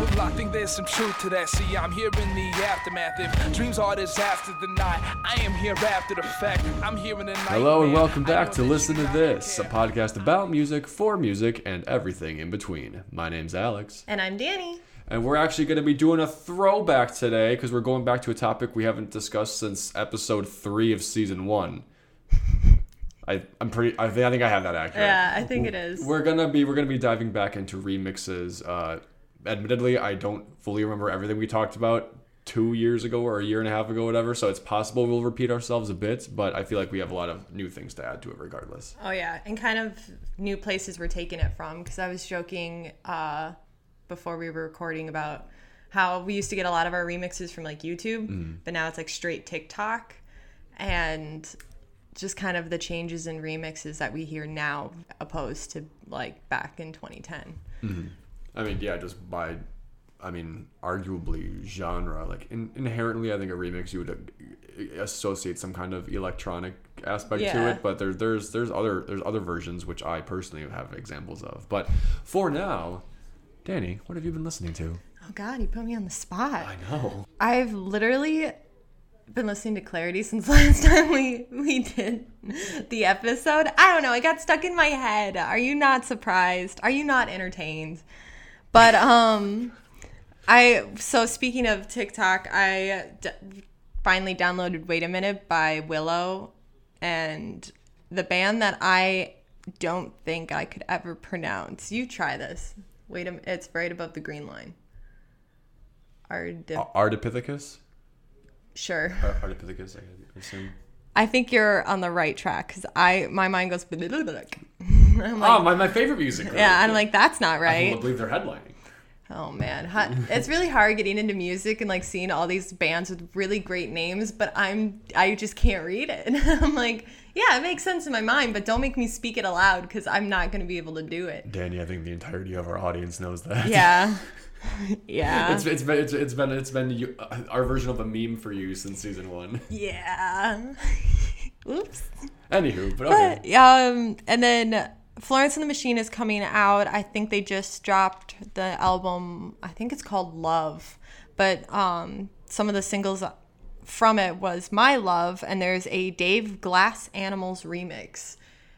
Well, I think there's some truth to that. See, I'm here in the aftermath. If dreams are disasters, then I, I am here after the fact. I'm here in the night. Hello and welcome back to Listen to This, a podcast about music, for music, and everything in between. My name's Alex, And I'm Danny. and we're actually going to be doing a throwback today because we're going back to a topic we haven't discussed since episode three of season one. I, I'm pretty. I think I think I have that accurate. Yeah, I think it is. We're gonna be we're gonna be diving back into remixes. Uh, admittedly, I don't fully remember everything we talked about two years ago or a year and a half ago, whatever. So it's possible we'll repeat ourselves a bit, but I feel like we have a lot of new things to add to it, regardless. Oh yeah, and kind of new places we're taking it from because I was joking uh, before we were recording about how we used to get a lot of our remixes from like YouTube, but now it's like straight TikTok, and just kind of the changes in remixes that we hear now opposed to like back in 2010. I mean, yeah, just by, I mean, arguably genre. Like in, inherently, I think a remix you would uh, associate some kind of electronic aspect to it. But there, there's there's other there's other versions which I personally have examples of. But for now, Danny, what have you been listening to? Oh God, you put me on the spot. I know. I've literally been listening to Clarity since last time we we did the episode. I don't know, it got stuck in my head. Are you not surprised? Are you not entertained? But um I so speaking of TikTok, I d- finally downloaded Wait a Minute by Willow and the band that I don't think I could ever pronounce. You try this. Wait a minute, it's right above the green line. Ardip- Ardipithecus. Sure. Ar- Ardipithecus, I assume. I think you're on the right track because I my mind goes. I'm like, oh, my, my favorite music. Group. yeah, I'm like that's not right. can't believe they're headlining. Oh man, it's really hard getting into music and like seeing all these bands with really great names, but I'm I just can't read it. I'm like, yeah, it makes sense in my mind, but don't make me speak it aloud because I'm not gonna be able to do it. Danny, I think the entirety of our audience knows that. Yeah, yeah, It's, it's been it's, it's been it's been you, uh, our version of a meme for you since season one. yeah. Oops. Anywho, but okay. But um, and then Florence and the Machine is coming out. I think they just dropped the album. I think it's called Love, but um, some of the singles from it was My Love, and there's a Dave Glass Animals remix.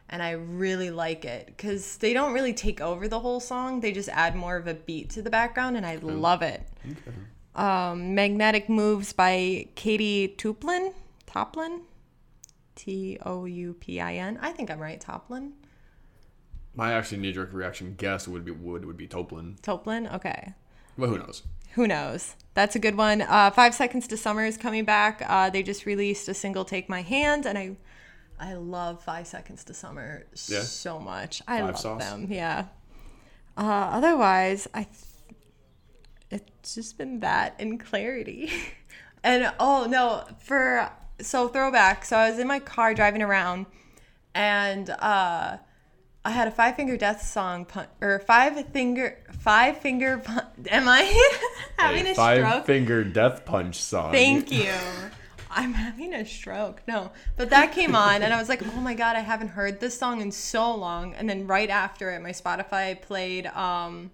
And I really like it because they don't really take over the whole song. They just add more of a beat to the background, and I love it. Um, Magnetic Moves by Katie Toupin. Toplin? T O U P I N. I think I'm right. Toplin. My actually knee jerk reaction guess would be would would be Toplin, Toplin. Okay. but who knows? Who knows? That's a good one. Uh, Five Seconds to Summer is coming back. Uh, they just released a single, "Take My Hand," and I, I love Five Seconds to Summer Yeah? so much. I Five love sauce? them. Yeah. Uh, otherwise, I, th- it's just been that and clarity, and oh no, for so throwback. So I was in my car driving around, and uh, I had a Five Finger Death song pun- or five finger five finger pun- am I having a, five stroke? finger death punch song. Thank you. I'm having a stroke. No, but that came on and I was like, "Oh my god, I haven't heard this song in so long." And then right after it, my Spotify played um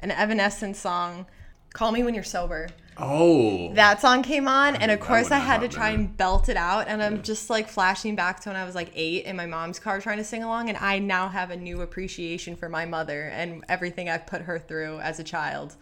an Evanescence song, "Call Me When You're Sober." Oh, That song came on, and of course, I had to try mad. and belt it out. And I'm just like flashing back to when I was like eight in my mom's car trying to sing along. And I now have a new appreciation for my mother and everything I've put her through as a child.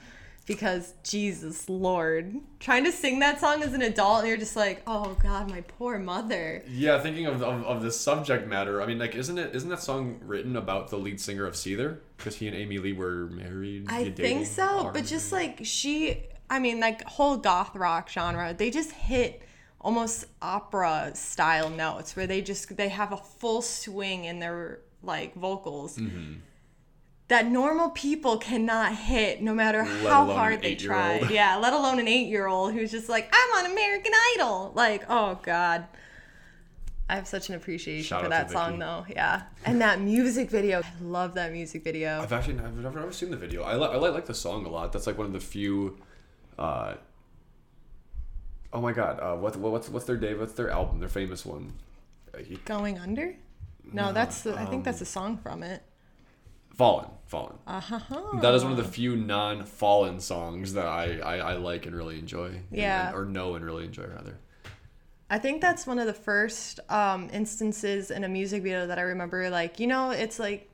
Because Jesus Lord, trying to sing that song as an adult, and you're just like, oh God, my poor mother. yeah. Thinking of, of of the subject matter, I mean, like, isn't it isn't that song written about the lead singer of Seether? Because he and Amy Lee were married. I think so, but just like she, I mean, like whole goth rock genre, they just hit almost opera style notes where they just they have a full swing in their like vocals Mm-hmm. That normal people cannot hit, no matter Let how hard they eight-year-old. Yeah, let alone an eight-year-old who's just like, I'm on American Idol. Like, oh god. I have such an appreciation Shout for that song, Vicky. though. Yeah, and that music video. I love that music video. I've actually I've never, seen the video. I like I like, like the song a lot. That's like one of the few. Uh, oh my god! Uh, what, what what's what's their day? What's their album? Their famous one. Uh, Going under? No, that's the, I think um, that's a song from it. Fallen, Fallen. Uh-huh. That is one of the few non-Fallen songs that I, I, I like and really enjoy. Yeah. And- or know and really enjoy rather. I think that's one of the first um, instances in a music video that I remember. Like, you know, it's like,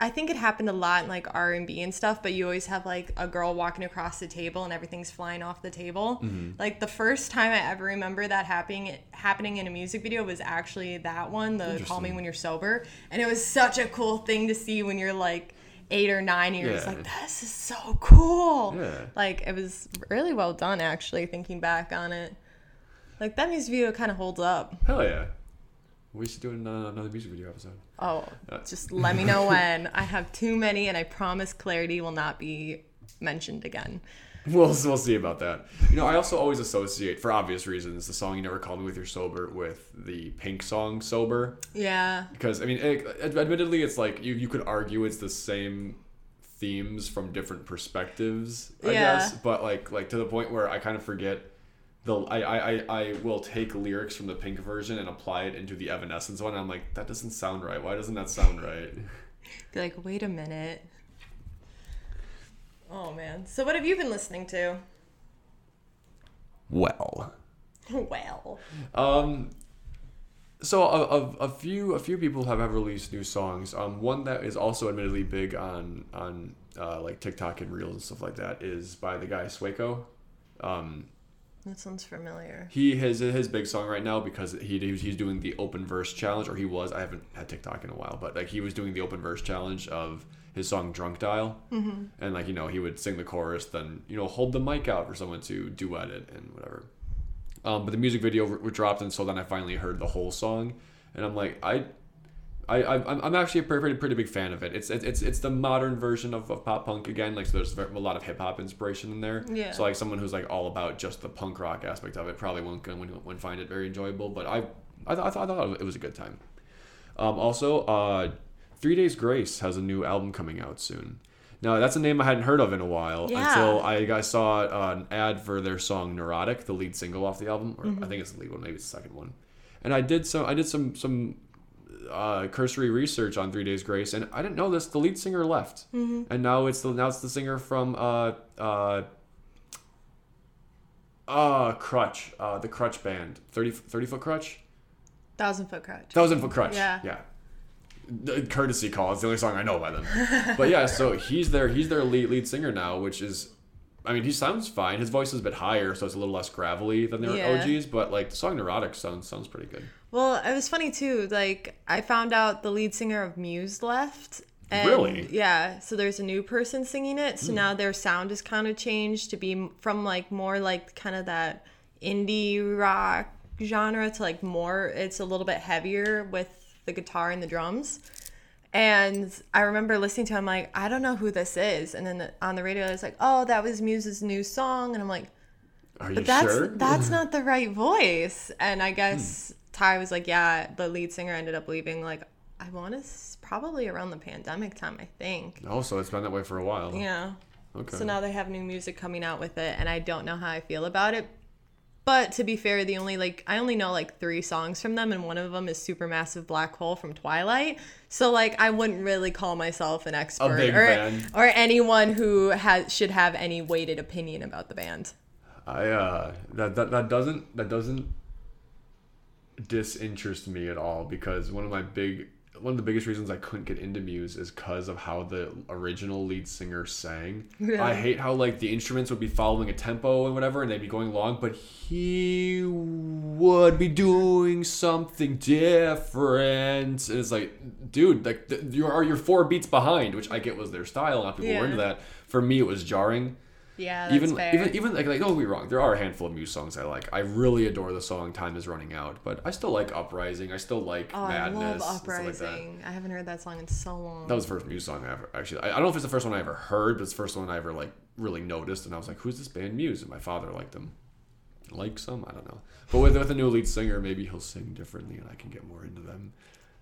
I think it happened a lot in like R and B and stuff. But you always have like a girl walking across the table and everything's flying off the table. Mm-hmm. Like the first time I ever remember that happening happening in a music video was actually that one, the "Call Me When You're Sober," and it was such a cool thing to see when you're like eight or nine. And you're just Yeah. like, "This is so cool!" Yeah. Like it was really well done, actually. Thinking back on it. Like that music video kind of holds up. Hell yeah. We should do uh, another music video episode. Oh, Uh, just let me know when. I have too many, and I promise clarity will not be mentioned again. We'll, we'll see about that. You know, I also always associate, for obvious reasons, the song "You Never Called Me with Your Sober" with the Pink song "Sober," Yeah, because I mean, it, admittedly, it's like you you could argue it's the same themes from different perspectives, I Yeah. guess, but like like to the point where I kind of forget. The, I, I, I, I will take lyrics from the Pink version and apply it into the Evanescence one. I'm like, that doesn't sound right. Why doesn't that sound right? be like, wait a minute. Oh man. So what have you been listening to? Well, Well, Um, so a, a, a few a few people have, have released new songs. Um, one that is also admittedly big on on uh, like TikTok and Reels and stuff like that is by the guy Sueco. Um, that sounds familiar. he has his big song right now because he he's doing the open verse challenge or he was I haven't had TikTok in a while but like he was doing the open verse challenge of his song Drunk Dial mm-hmm. and like you know he would sing the chorus then you know hold the mic out for someone to duet it and whatever um, but the music video w- dropped and so then I finally heard the whole song and I'm like I I, I I'm I'm actually a pretty pretty big fan of it. It's it's it's, it's the modern version of, of pop punk again. Like so, there's a lot of hip hop inspiration in there. Yeah. So like someone who's like all about just the punk rock aspect of it probably won't won't, won't find it very enjoyable. But I I, th- I, thought, I thought it was a good time. Um, also, uh, Three Days Grace has a new album coming out soon. Now that's a name I hadn't heard of in a while Yeah. until I, I saw uh, an ad for their song Neurotic, the lead single off the album, or I think it's the lead one, maybe it's the second one. And I did some I did some some uh, cursory research on Three Days Grace, and I didn't know this. The lead singer left, and now it's the now it's the singer from uh uh uh Krutch, uh the Krutch band, 30, 30 foot Krutch, Thousand Foot Krutch. Thousand Foot Krutch, Yeah. yeah. The Courtesy Call is the only song I know by them, but yeah. So he's their he's their lead lead singer now, which is. I mean, he sounds fine. His voice is a bit higher, so it's a little less gravelly than their Yeah. OGs. But like the song "Neurotic" sounds sounds pretty good. Well, it was funny too. Like I found out the lead singer of Muse left. And Really? Yeah. So there's a new person singing it. So hmm. now their sound has kind of changed to be from like more like kind of that indie rock genre to like more. It's a little bit heavier with the guitar and the drums. And I remember listening to him like, I don't know who this is. And then on the radio, I was like, oh, that was Muse's new song. And I'm like, Are you but that's sure? that's not the right voice. And Hmm. I guess Ty was like, yeah, the lead singer ended up leaving. Like, I want to probably around the pandemic time, I think. Oh, so it's been that way for a while. Yeah. Okay. So now they have new music coming out with it, and I don't know how I feel about it. But to be fair, the only like I only know like three songs from them, and one of them is Supermassive Black Hole from Twilight. So like I wouldn't really call myself an expert or fan. or anyone who has should have any weighted opinion about the band. I uh that, that that doesn't that doesn't disinterest me at all because one of my big one of the biggest reasons I couldn't get into Muse is because of how the original lead singer sang. Yeah. I hate how like the instruments would be following a tempo and whatever, and they'd be going along, but he would be doing something different. And it's like, dude, like th- you are you're four beats behind, which I get was their style. A lot of people were into that. For me, it was jarring Yeah, that's even fair. even even like like don't me wrong, there are a handful of Muse songs I like. I really adore the song "Time Is Running Out," but I still like "Uprising." I still like oh, I "Madness." love and stuff like. Uprising. I haven't heard that song in so long. That was the first Muse song I ever actually. I, I don't know if it's the first one I ever heard, but it's the first one I ever like really noticed, and I was like, "Who's this band Muse?" And my father liked them. Like some, I don't know. But with with a new lead singer, maybe he'll sing differently, and I can get more into them.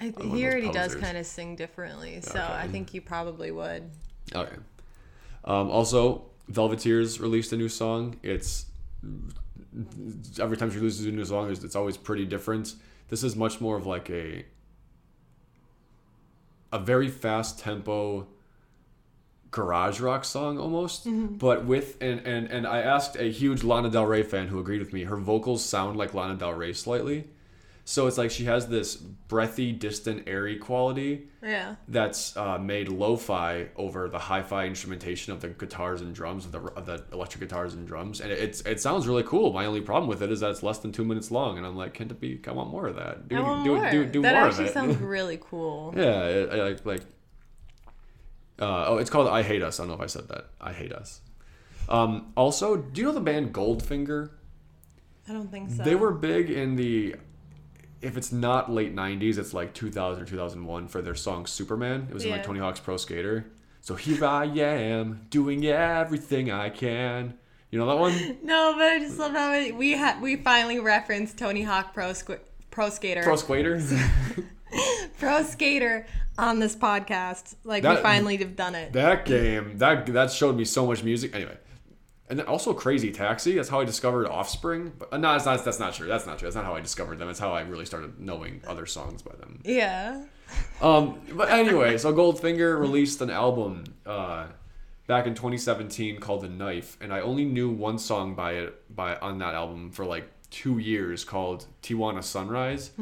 I, he already does kind of sing differently, so Okay. I think you probably would. Okay. Um, also, Velveteers released a new song. It's every time she releases a new song, it's, it's always pretty different. This is much more of like a a very fast tempo, garage rock song almost, Mm-hmm. but with and and and I asked a huge Lana Del Rey fan who agreed with me. Her vocals sound like Lana Del Rey slightly, so it's like she has this breathy, distant, airy quality Yeah. that's uh, made lo-fi over the hi-fi instrumentation of the guitars and drums of the, of the electric guitars and drums and it's it sounds really cool my only problem with it is that it's less than two minutes long and i'm like can't it be i want more of that do, I want do, more. do, do that more actually of it sounds really cool. yeah it, I like like uh, oh it's called i hate us i don't know if i said that i hate us um, also do you know the band goldfinger I don't think so. they were big in the if it's not late 90s it's like 2000 or 2001 for their song superman. It was in like tony hawk's pro skater. So here i am doing everything i can. You know that one? No, but I just love how we had we finally referenced Tony Hawk Pro Squ- Pro Skater. Pro skater? Pro Skater on this podcast. Like That- we finally have done it. that game that that showed me so much music. Anyway and then also crazy taxi that's how i discovered offspring but uh, no that's not that's not true that's not true that's not how i discovered them it's how i really started knowing other songs by them yeah. Um, but anyway, so Goldfinger released an album uh, back in 2017 called The Knife, and I only knew one song by it by on that album for like two years called Tijuana Sunrise.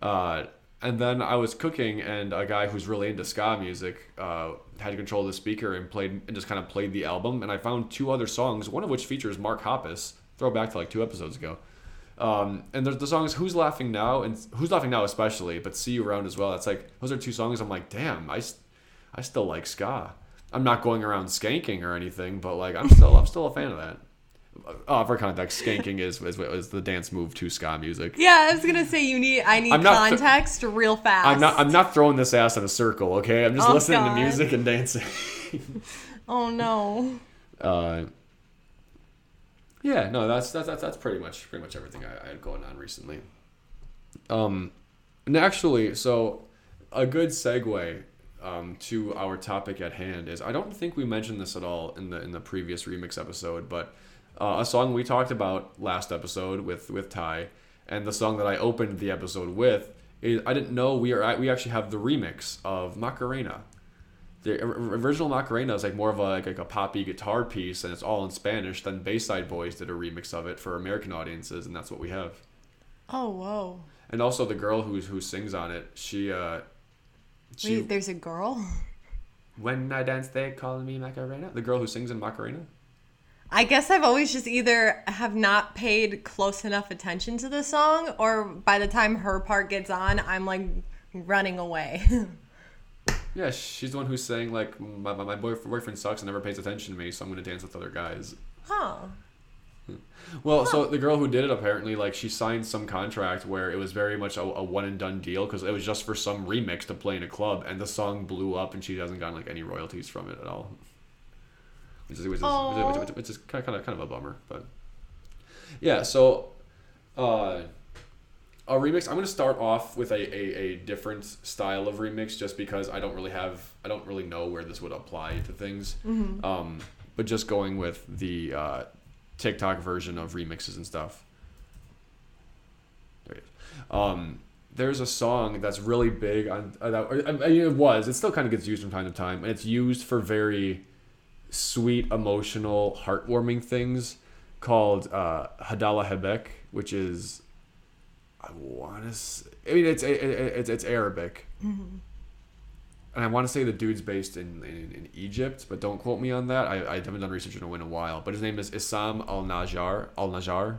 Uh, and then I was cooking, and a guy who's really into ska music uh, had control of the speaker and played and just kind of played the album. And I found two other songs, one of which features Mark Hoppus. Throw back to like two episodes ago. Um, and there's the songs "Who's Laughing Now" and "Who's Laughing Now" especially, but "See You Around" as well. That's like those are two songs. I'm like, damn, I, I still like ska. I'm not going around skanking or anything, but like I'm still I'm still a fan of that. Uh, for context, skanking is, is is the dance move to ska music. Yeah, I was gonna say you need I need I'm not th- context real fast. I'm not I'm not throwing this ass in a circle, okay? I'm just Oh, listening God. to music and dancing. Oh no. uh, yeah, no, that's that's that's, that's pretty much pretty much everything I, I had going on recently. Um, and actually, so a good segue um, to our topic at hand is I don't think we mentioned this at all in the in the previous remix episode, but uh, a song we talked about last episode with with Ty, and the song that I opened the episode with is I didn't know we are we actually have the remix of Macarena. The original Macarena is like more of a like, like a poppy guitar piece, and it's all in Spanish. Then Bayside Boys did a remix of it for American audiences, and that's what we have. Oh whoa. And also the girl who who sings on it, she uh, she Wait, there's a girl? when I dance they call me Macarena. The girl who sings in Macarena. I guess I've always just either have not paid close enough attention to the song or by the time her part gets on, I'm like running away. Yeah, she's the one who's saying like my my, my boyfriend, boyfriend sucks and never pays attention to me, so I'm gonna dance with other guys. huh. Well, so the girl who did it apparently like she signed some contract where it was very much a, a one and done deal because it was just for some remix to play in a club, and the song blew up, and she hasn't gotten like any royalties from it at all. Which is which is, which is, which is kind of, kind of kind of a bummer, but yeah. So, uh, a remix. I'm gonna start off with a, a, a different style of remix just because I don't really have I don't really know where this would apply to things. Um, but just going with the uh, TikTok version of remixes and stuff. There. Um, there's a song that's really big on uh, that. or, I mean, it was. It still kind of gets used from time to time, and it's used for very sweet, emotional, heartwarming things called uh, Hadal Ahbek, which is I want to. I mean, it's it, it, it's it's Arabic, and I want to say the dude's based in, in, in Egypt, but don't quote me on that. I, I haven't done research in a, in a while. But his name is Issam Al Najjar. Al Najjar.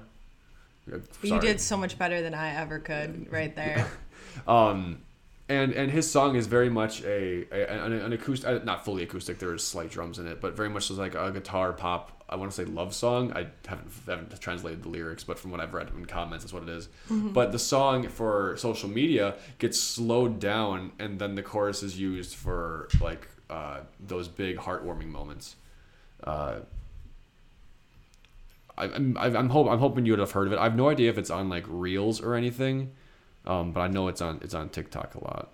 You did so much better than I ever could right there. Um, and and his song is very much a, a an, an acoustic, uh, not fully acoustic. There is slight drums in it, but very much like a guitar pop. I want to say love song. I haven't haven't translated the lyrics, but from what I've read in comments, that's what it is. But the song for social media gets slowed down, and then the chorus is used for like uh, those big heartwarming moments. Uh, I, I'm I'm I'm, hope, I'm hoping you would have heard of it. I have no idea if it's on like Reels or anything, um, but I know it's on it's on TikTok a lot.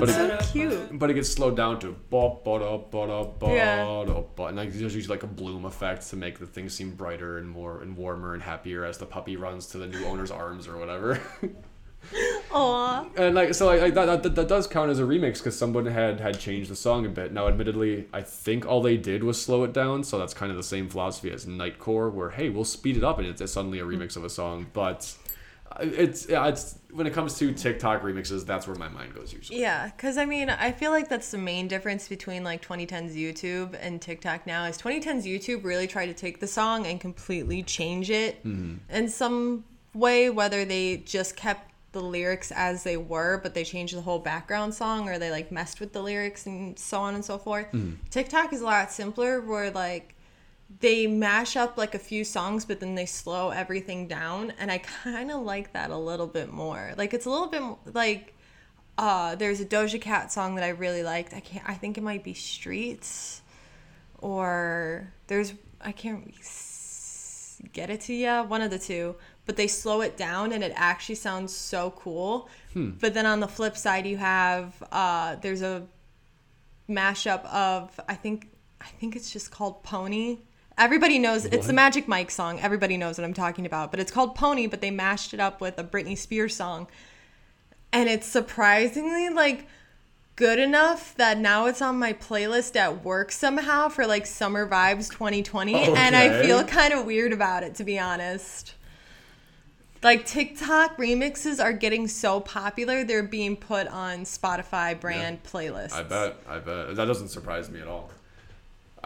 That's so cute. But it gets slowed down to ba ba da ba da ba da ba, and like, there's usually like a bloom effect to make the thing seem brighter and more and warmer and happier as the puppy runs to the new owner's arms or whatever. Aw. and like so like, that, that that does count as a remix because someone had had changed the song a bit. Now admittedly i think all they did was slow it down so that's kind of the same philosophy as nightcore where hey we'll speed it up and it's, suddenly a remix of a song but it's yeah it's when it comes to tiktok remixes that's where my mind goes usually. Yeah, because I mean, I feel like that's the main difference between like 2010's YouTube and TikTok now is 2010's YouTube really tried to take the song and completely change it mm-hmm. in some way, whether they just kept the lyrics as they were, but they changed the whole background song or they like messed with the lyrics and so on and so forth. TikTok is a lot simpler where like they mash up like a few songs but then they slow everything down and i kind of like that a little bit more. Like it's a little bit like uh there's a doja cat song that i really liked. I can't i think it might be streets or there's i can't get it to you one of the two but they slow it down and it actually sounds so cool but then on the flip side you have uh there's a mashup of I think I think it's just called Pony. Everybody knows it's the Magic Mike song. Everybody knows what I'm talking about, but it's called Pony, but they mashed it up with a Britney Spears song. And it's surprisingly like good enough that now it's on my playlist at work somehow for like summer vibes 2020 and I feel kind of weird about it to be honest. Like TikTok remixes are getting so popular, they're being put on Spotify brand playlists. i bet i bet that doesn't surprise me at all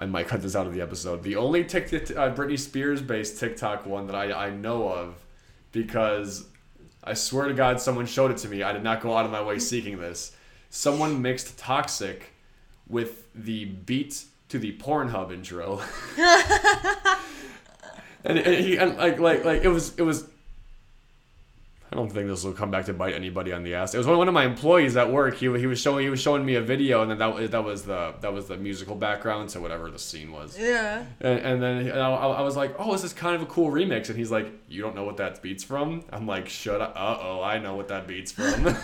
I might cut this out of the episode. The only TikTok, uh, Britney Spears based TikTok one that I, I know of, because I swear to God, someone showed it to me. I did not go out of my way seeking this. Someone mixed Toxic with the beat to the Pornhub intro, and, and he and like like like it was it was. I don't think this will come back to bite anybody on the ass. It was one one of my employees at work. He, he was showing he was showing me a video, and then that that was the that was the musical background to whatever the scene was. Yeah. And, and then and I, I was like, "Oh, this is kind of a cool remix." And he's like, "You don't know what that beat's from?" I'm like, "Shut up! Uh oh, I know what that beat's from."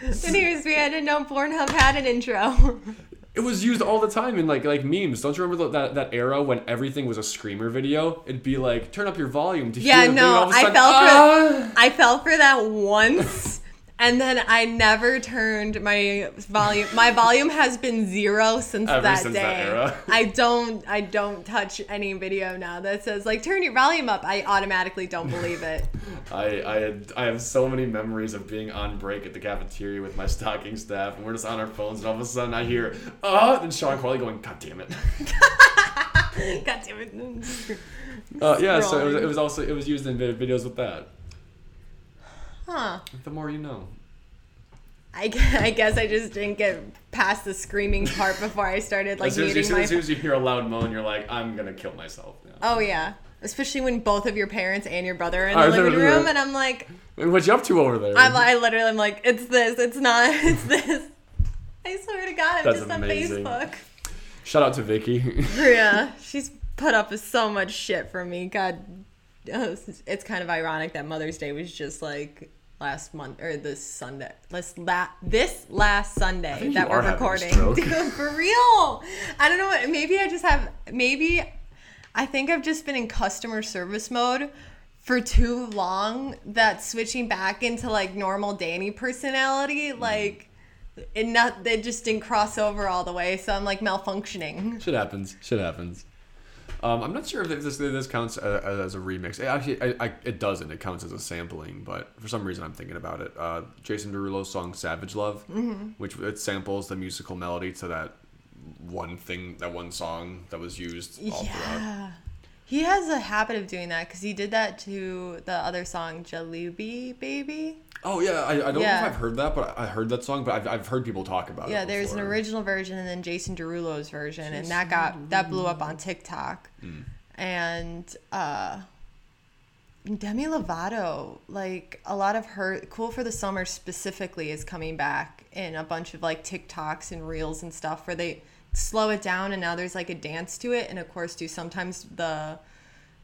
Here's me, I didn't know Pornhub had an intro. it was used all the time in like like memes. Don't you remember that that era when everything was a screamer video? It'd be like, "Turn up your volume to Yeah, hear." the thing," no, all of a I fell for "Ah!" I fell for that once. And then I never turned my volume. My volume has been zero since Ever that since day. that. I don't. I don't touch any video now that says like turn your volume up. I automatically don't believe it. I I had, I have so many memories of being on break at the cafeteria with my stocking staff, and we're just on our phones, and all of a sudden I hear, "Oh!" and Sean Corley going, "God damn it." God damn it. Uh, yeah, so it was, it was also it was used in videos with that. Huh. The more you know. I, gu- I guess I just didn't get past the screaming part before I started like as, soon as, you, my. as soon as you hear a loud moan, you're like, I'm gonna kill myself. Yeah. Oh yeah. Especially when both of your parents and your brother are in the living room, and I'm like, What you up to over there? I'm, I literally, I'm like, it's this, it's not, it's this. I swear to God, I'm That's just amazing. on Facebook. Shout out to Vicky. Yeah, she's put up with so much shit from me. God, uh, it's kind of ironic that Mother's Day was just like last month or this Sunday. This la- this last Sunday that we're recording. Dude, for real. I don't know. what Maybe I just have. Maybe I think I've just been in customer service mode for too long. That switching back into like normal Danny personality, Mm. like. It not it just didn't cross over all the way, so I'm like malfunctioning. Shit happens. Shit happens. Um, I'm not sure if this if this counts as, as a remix. It actually, I, I, it doesn't. It counts as a sampling, but for some reason I'm thinking about it. Uh, Jason Derulo's song "Savage Love," Mm-hmm. which it samples the musical melody to that one thing, that one song that was used all throughout. Yeah. He has a habit of doing that because he did that to the other song, Jalebi Baby. Oh yeah, I, I don't know if I've heard that, but I heard that song, but I've, I've heard people talk about it. Yeah, there's an original version and then Jason Derulo's version, and that got that blew up on TikTok. Hmm. And uh, Demi Lovato, like a lot of her "Cool for the Summer" specifically, is coming back in a bunch of like TikToks and reels and stuff where they slow it down and now there's like a dance to it, and of course do sometimes the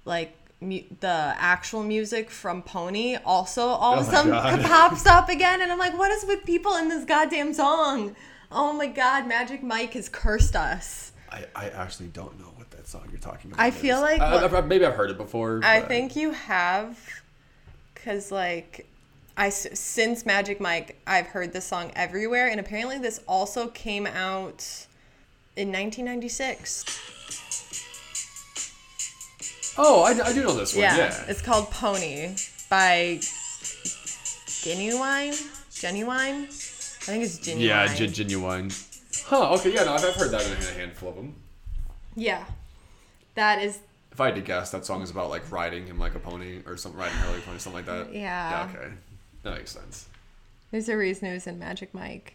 like mu- the actual music from Pony also all of Oh a sudden pops up again, and I'm like, what is with people in this goddamn song? Oh my god, Magic Mike has cursed us. I, I actually don't know what that song you're talking about. I is. feel like I, what- I've- I've- maybe I've heard it before. I but- think you have, because like I s- since Magic Mike, I've heard this song everywhere, and apparently this also came out in 1996. Oh, I, I do know this one. Yeah, Yeah. it's called Pony by Ginuwine. Ginuwine. I think it's Ginuwine. Yeah, gen- genuine. Huh. Okay. Yeah. No, I've, I've heard that in a handful of them. yeah. That is If I had to guess, that song is about like riding him like a pony or something, riding her like a pony, something like that. Yeah. Yeah. Okay. That makes sense. There's a reason it was in Magic Mike.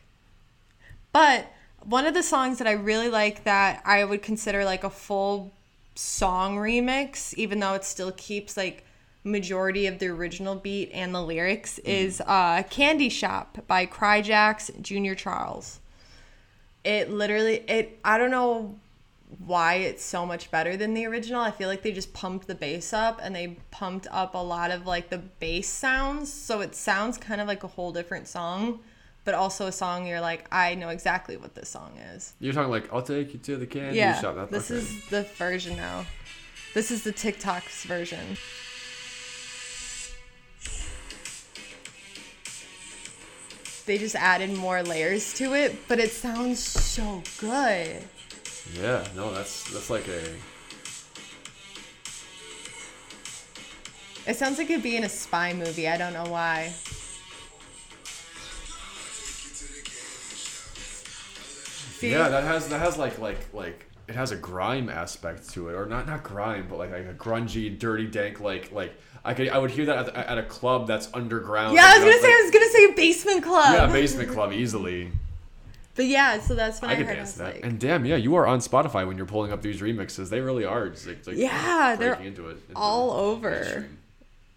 But one of the songs that I really like that I would consider like a full song remix, even though it still keeps like majority of the original beat and the lyrics, is uh, Candy Shop by Cryjax Junior Charles. It literally it I don't know why it's so much better than the original. I feel like they just pumped the bass up and they pumped up a lot of like the bass sounds. So it sounds kind of like a whole different song, but also a song you're like, I know exactly what this song is. You're talking like, I'll take you to the candy yeah. shop. That, this okay. is the version now. This is the TikTok's version. They just added more layers to it, but it sounds so good. Yeah. No, that's that's like a. It sounds like it'd be in a spy movie. I don't know why. See? Yeah, that has that has like like like it has a grime aspect to it, or not not grime, but like, like a grungy, dirty, dank like like I could I would hear that at, the, at a club that's underground. yeah, I was gonna say I was gonna say a basement club. yeah, basement club easily. But yeah, so that's when I, I could heard. Dance that. like, And damn, yeah, you are on Spotify when you're pulling up these remixes. They really are. Just like, like Yeah, they're into it. into all over.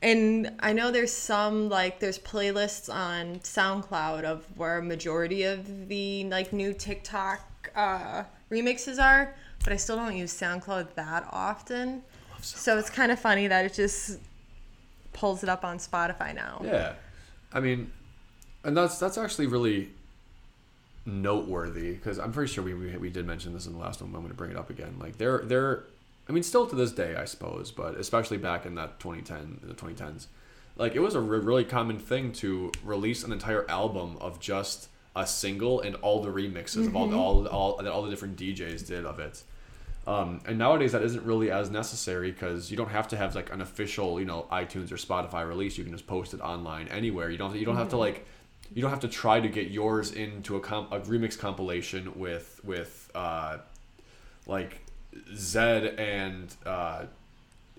And I know there's some like there's playlists on SoundCloud of where a majority of the like new TikTok uh, remixes are, but I still don't use SoundCloud that often. So it's kind of funny that it just pulls it up on Spotify now. Yeah, I mean, and that's that's actually really noteworthy because I'm pretty sure we, we we did mention this in the last one. but I'm going to bring it up again. Like they're they're, I mean, still to this day, I suppose, but especially back in that 2010 the 2010s, like it was a re- really common thing to release an entire album of just a single and all the remixes of all the, all all that all the different DJs did of it. Um, and nowadays that isn't really as necessary because you don't have to have like an official, you know, iTunes or Spotify release. You can just post it online anywhere. You don't you don't have to like you don't have to try to get yours into a comp- a remix compilation with with uh, like Zedd and uh,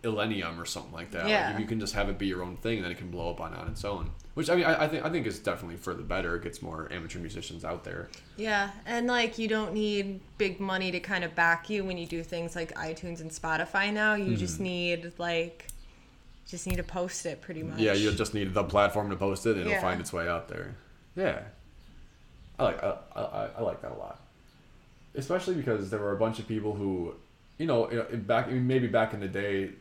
Illenium or something like that. Yeah. if you can just have it be your own thing, and then it can blow up on on its own. Which I mean, I, I think I think is definitely for the better. It gets more amateur musicians out there. Yeah, and like you don't need big money to kind of back you when you do things like iTunes and Spotify now. You Mm-hmm. just need like just need to post it pretty much. Yeah, you just need the platform to post it, and it'll find its way out there. Yeah, I like I, I, I like that a lot, especially because there were a bunch of people who, you know, you know, in back maybe back in the day.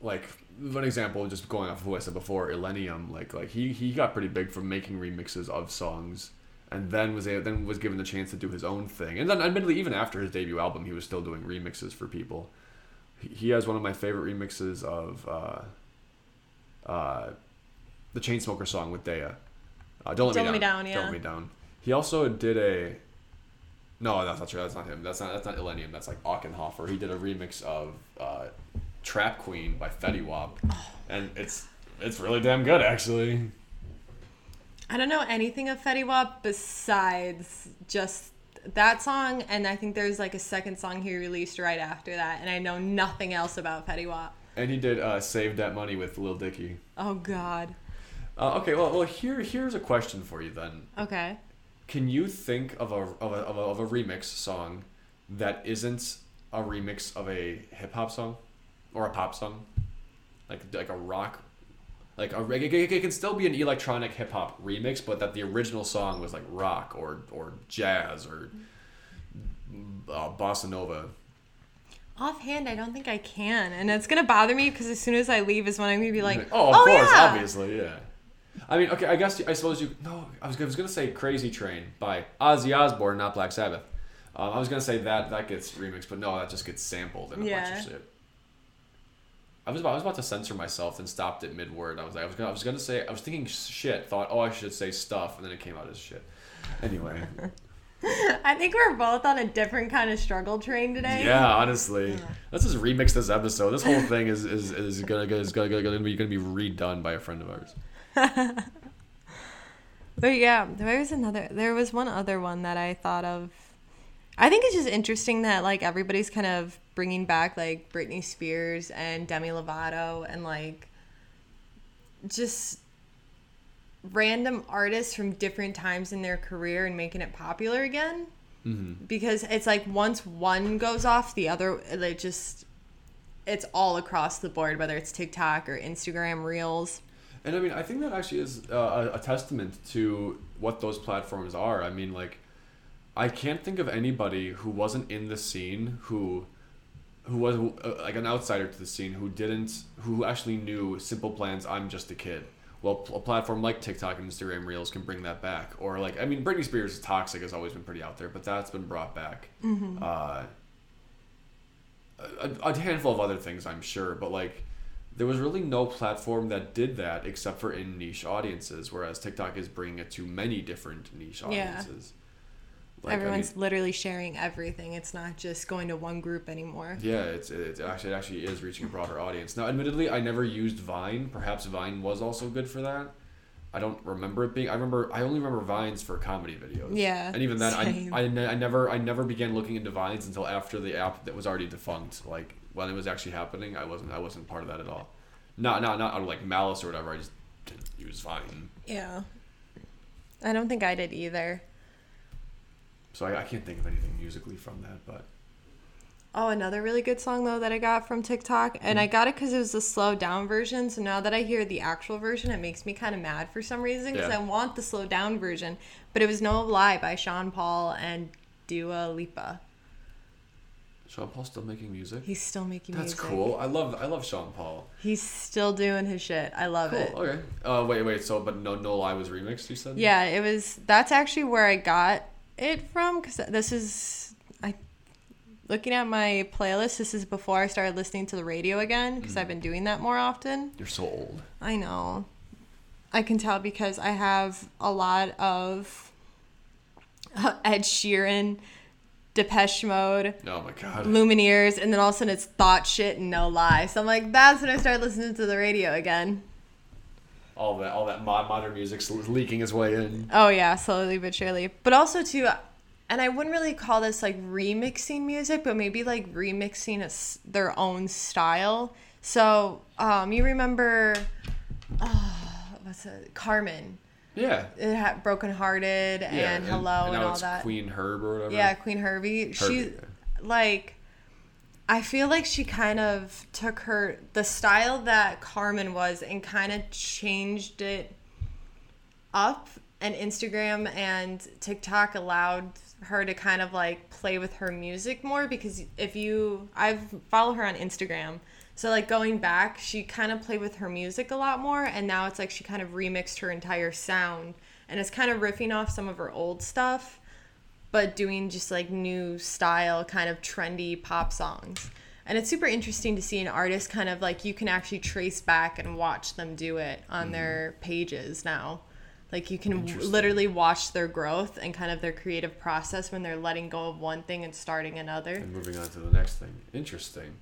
Like one example, just going off of what I said before, Illenium, like like he he got pretty big from making remixes of songs, and then was a, then was given the chance to do his own thing, and then admittedly even after his debut album, he was still doing remixes for people. He- has one of my favorite remixes of. Uh, uh, the Chainsmoker song with Daya. Uh, Don't let Don't me Me down. Down, Don't let me down. He also did a. No, that's not true. That's not him. That's not. That's not Illenium. That's like Aukenhofer. He did a remix of uh, "Trap Queen" by Fetty Wap, and it's it's really damn good actually. I don't know anything of Fetty Wap besides just that song, and I think there's like a second song he released right after that, and I know nothing else about Fetty Wap. And he did uh, "Save That Money" with Lil Dicky. Oh God. Uh, okay, well, well, here here's a question for you then. Okay. Can you think of a of a, of a, of a remix song that isn't a remix of a hip hop song or a pop song, like like a rock, like a it, it, can still be an electronic hip hop remix, but that the original song was like rock or or jazz or uh, bossa nova. Offhand, I don't think I can, and it's gonna bother me because as soon as I leave is when I'm gonna be like, oh, of course, yeah. obviously, yeah. I mean, okay, I guess I suppose you. No, I was, I was gonna say "Crazy Train" by Ozzy Osbourne, not Black Sabbath. Um, I was gonna say that that gets remixed, but no, that just gets sampled in a bunch of shit. I was about I was about to censor myself and stopped at mid word. I was like I was gonna I was gonna say I was thinking shit. Thought oh I should say stuff, and then it came out as shit. Anyway, I think we're both on a different kind of struggle train today. yeah, honestly, let's just remix this episode. This whole thing is is, is gonna is gonna, gonna be gonna be redone by a friend of ours. But yeah, there was another. There was one other one that I thought of. I think it's just interesting that like everybody's kind of bringing back like Britney Spears and Demi Lovato and like just random artists from different times in their career and making it popular again. Mm-hmm. Because it's like once one goes off, the other it just it's all across the board, whether it's TikTok or Instagram Reels. And I mean, I think that actually is uh, a, testament to what those platforms are. I mean, like, I can't think of anybody who wasn't in the scene who, who was uh, like an outsider to the scene who didn't, who actually knew Simple Plans. I'm just a kid. Well, a platform like TikTok and Instagram Reels can bring that back. Or like, I mean, Britney Spears' is "Toxic" has always been pretty out there, but that's been brought back. Uh, a, a handful of other things, I'm sure, but like there was really no platform that did that except for in niche audiences, whereas TikTok is bringing it to many different niche Yeah. audiences. Like, I Everyone's mean, literally sharing everything. It's not just going to one group anymore. yeah, it's, it's actually it actually is reaching a broader audience. Now, admittedly, I never used Vine. Perhaps Vine was also good for that. I don't remember it being. I remember. I only remember Vines for comedy videos. Yeah, And even then. I, I, ne- I never I never began looking into Vines until after the app that was already defunct. Like when it was actually happening, I wasn't I wasn't part of that at all. Not not not out of like malice or whatever. I just didn't use Vine, Yeah. I don't think I did either. so I, I can't think of anything musically from that. But Oh, another really good song though that I got from TikTok, and I got it because it was the slowed down version. So now that I hear the actual version, it makes me kind of mad for some reason because Yeah. I want the slowed down version. But it was No Lie by Sean Paul and Dua Lipa. Sean Paul's still making music. He's still making That's music. That's cool. I love I love Sean Paul. He's still doing his shit. I love Cool. it. Okay. Uh, wait wait. So but no no lie was remixed. You said. Yeah, it was. That's actually where I got it from because this is. Looking at my playlist, this is before I started listening to the radio again because I've mm. been doing that more often. You're so old. I know. I can tell because I have a lot of Ed Sheeran, Depeche Mode, Oh my god. Lumineers, and then all of a sudden it's thought shit and no lie. So I'm like, that's when I started listening to the radio again. All that all that mod, modern music's leaking its way in. Oh yeah, slowly but surely. But also too, and I wouldn't really call this like remixing music, but maybe like remixing a their own style. So um, you remember, uh, what's it, Karmin? Yeah. It had Broken Hearted and, Yeah, Hello and, all that. Queen Herb or whatever. Yeah, Qveen Herby. She yeah. like I feel like she kind of took her the style that Karmin was and kind of changed it up and Instagram and TikTok allowed her to kind of like play with her music more because if you I've follow her on Instagram. So like going back, she kind of played with her music a lot more and now it's like she kind of remixed her entire sound and it's kind of riffing off some of her old stuff but doing just like new style kind of trendy pop songs. And it's super interesting to see an artist kind of like you can actually trace back and watch them do it on mm-hmm. their pages now. Like you can literally watch their growth and kind of their creative process when they're letting go of one thing and starting another. And moving on to the next thing. Interesting.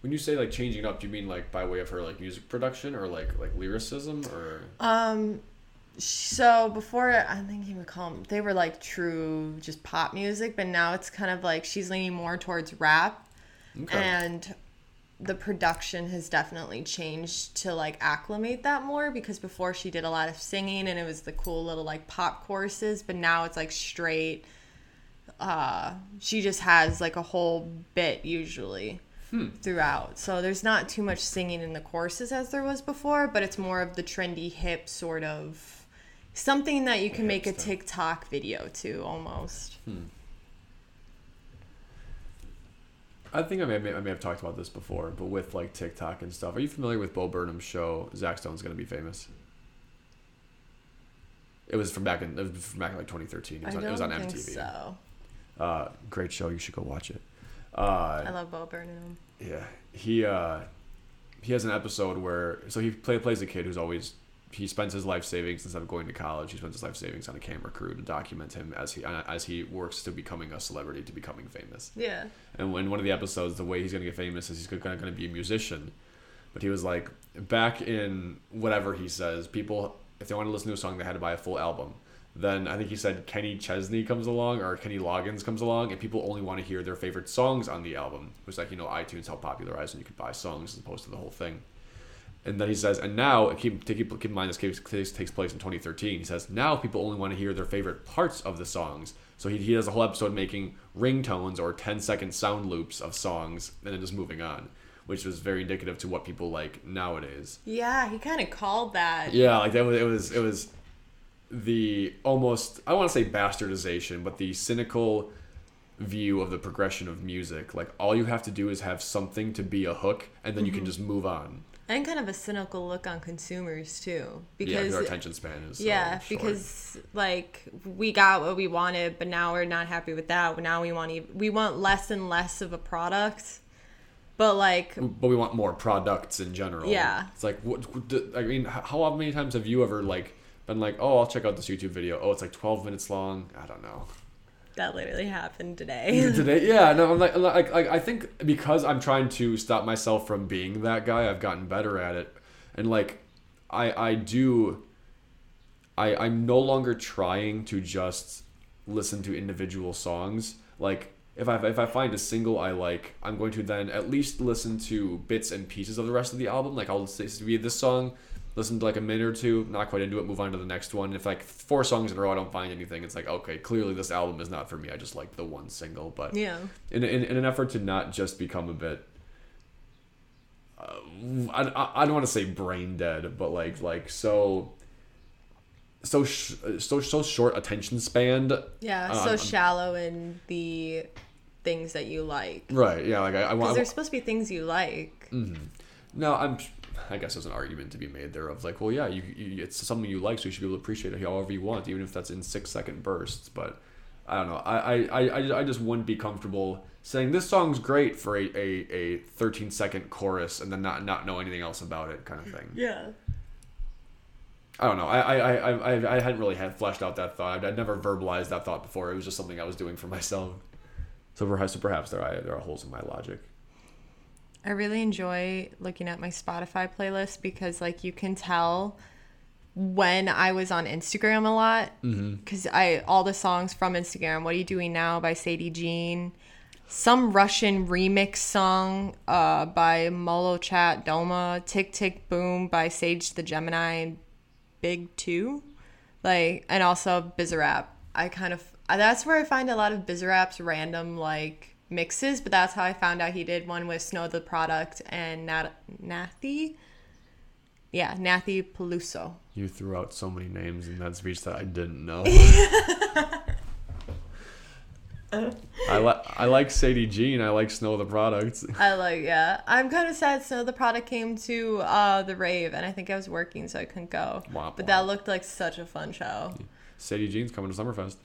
When you say like changing up, do you mean like by way of her like music production or like like lyricism or Um, so before I think you would call them, they were like true just pop music, but now it's kind of like she's leaning more towards rap, okay. and the production has definitely changed to like acclimate that more because before she did a lot of singing and it was the cool little like pop courses, but now it's like straight. Uh, she just has like a whole bit usually throughout. So there's not too much singing in the courses as there was before, but it's more of the trendy hip sort of something that you can make a TikTok video to almost. I think I may, I may have talked about this before, but with like TikTok and stuff. Are you familiar with Bo Burnham's show? Zach Stone's gonna be famous. It was from back in it was from back in like 2013. It was, I on, it was on MTV. so. Uh, great show. You should go watch it. Uh, I love Bo Burnham. Yeah, he uh, he has an episode where so he play, plays a kid who's always he spends his life savings instead of going to college. He spends his life savings on a camera crew to document him as he as he works to becoming a celebrity, to becoming famous. Yeah. And in one of the episodes, the way he's gonna get famous is he's gonna, gonna be a musician. But he was like, back in whatever he says, people if they want to listen to a song, they had to buy a full album. Then I think he said Kenny Chesney comes along or Kenny Loggins comes along, and people only want to hear their favorite songs on the album. It was like you know iTunes helped popularize and you could buy songs as opposed to the whole thing. And then he says, and now keep keep, keep in mind this case, case takes place in 2013. He says now people only want to hear their favorite parts of the songs. So he, he does a whole episode making ringtones or 10 second sound loops of songs and then just moving on, which was very indicative to what people like nowadays. Yeah, he kind of called that. Yeah, like that was it was it was the almost I want to say bastardization, but the cynical view of the progression of music. Like all you have to do is have something to be a hook, and then you can mm-hmm. just move on. And kind of a cynical look on consumers too, because yeah, your attention span is so yeah, um, short. because like we got what we wanted, but now we're not happy with that. Now we want e- we want less and less of a product. But like mm, but we want more products in general. Yeah. it's like what I mean, how many times have you ever like been like, oh, I'll check out this YouTube video. Oh, it's like twelve minutes long. I don't know. That literally happened today. Today, yeah, no, I'm like, like, like, I think because I'm trying to stop myself from being that guy, I've gotten better at it, and like, I, I do. I, I'm no longer trying to just listen to individual songs. Like, if I if I find a single I like, I'm going to then at least listen to bits and pieces of the rest of the album. Like, I'll say this song, listen to like a minute or two, not quite into it, move on to the next one. If like four songs in a row I don't find anything, it's like okay, clearly this album is not for me. I just like the one single, but yeah. in, in, in an effort to not just become a bit uh, I, I, I don't want to say brain dead but like like so so sh- so so short attention span Yeah, Um, so shallow in the things that you like. right yeah like i, I Because want there's supposed to be things you like. no i'm i guess there's an argument to be made there of like well yeah you, you it's something you like so you should be able to appreciate it however you want even if that's in six second bursts but i don't know i i i, I- just wouldn't be comfortable saying this song's great for a, a, a 13 second chorus and then not not know anything else about it kind of thing Yeah. I don't know. I I, I, I, I hadn't really had fleshed out that thought. I'd, I'd never verbalized that thought before. It was just something I was doing for myself. So perhaps, so perhaps there are there are holes in my logic. I really enjoy looking at my Spotify playlist because like you can tell when I was on Instagram a lot because I all the songs from Instagram. What are you doing now by Sadie Jean? Some Russian remix song uh, by Molchat Doma. Tick Tick Boom by Sage the Gemini Big Two. Like and also Bizarrap. I kind of that's where I find a lot of Bizarrap's random like mixes, but that's how I found out he did one with Snow the Product and Nat- Nathy. Yeah, Nathy Peluso. You threw out so many names in that speech that I didn't know. I like I like Sadie Jean. I like Snow the Product. I like, yeah. I'm kind of sad Snow the Product came to uh, the rave, and I think I was working, so I couldn't go. Womp but that looked like such a fun show. Sadie Jean's coming to Summerfest.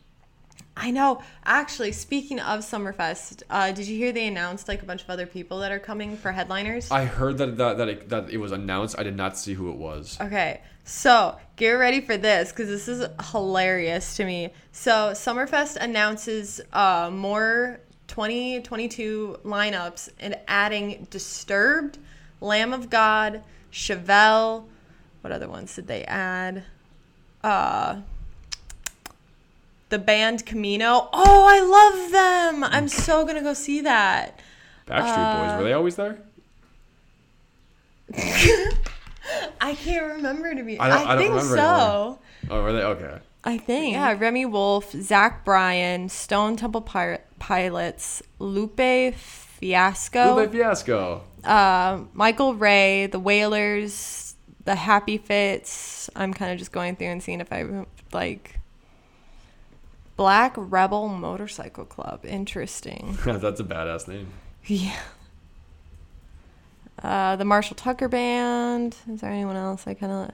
I know. Actually, speaking of Summerfest, uh, did you hear they announced like a bunch of other people that are coming for headliners? I heard that that that it, that it was announced. I did not see who it was. Okay, so get ready for this because this is hilarious to me. So Summerfest announces uh, more 2022 lineups and adding Disturbed, Lamb of God, Chevelle. What other ones did they add? Uh, the band Camino. Oh, I love them! I'm so gonna go see that. Backstreet Boys were they always there? I can't remember to be. I I, don't- I don't think remember so. Oh, were they okay? I think. Yeah, Remi Wolf, Zach Bryan, Stone Temple Pir- Pilots, Lupe Fiasco, Lupe Fiasco. uh, Michael Ray, The Wailers, The Happy Fits. I'm kind of just going through and seeing if I like. Black Rebel Motorcycle Club. Interesting. That's a badass name. Yeah. Uh, the Marshall Tucker Band. Is there anyone else I kind of.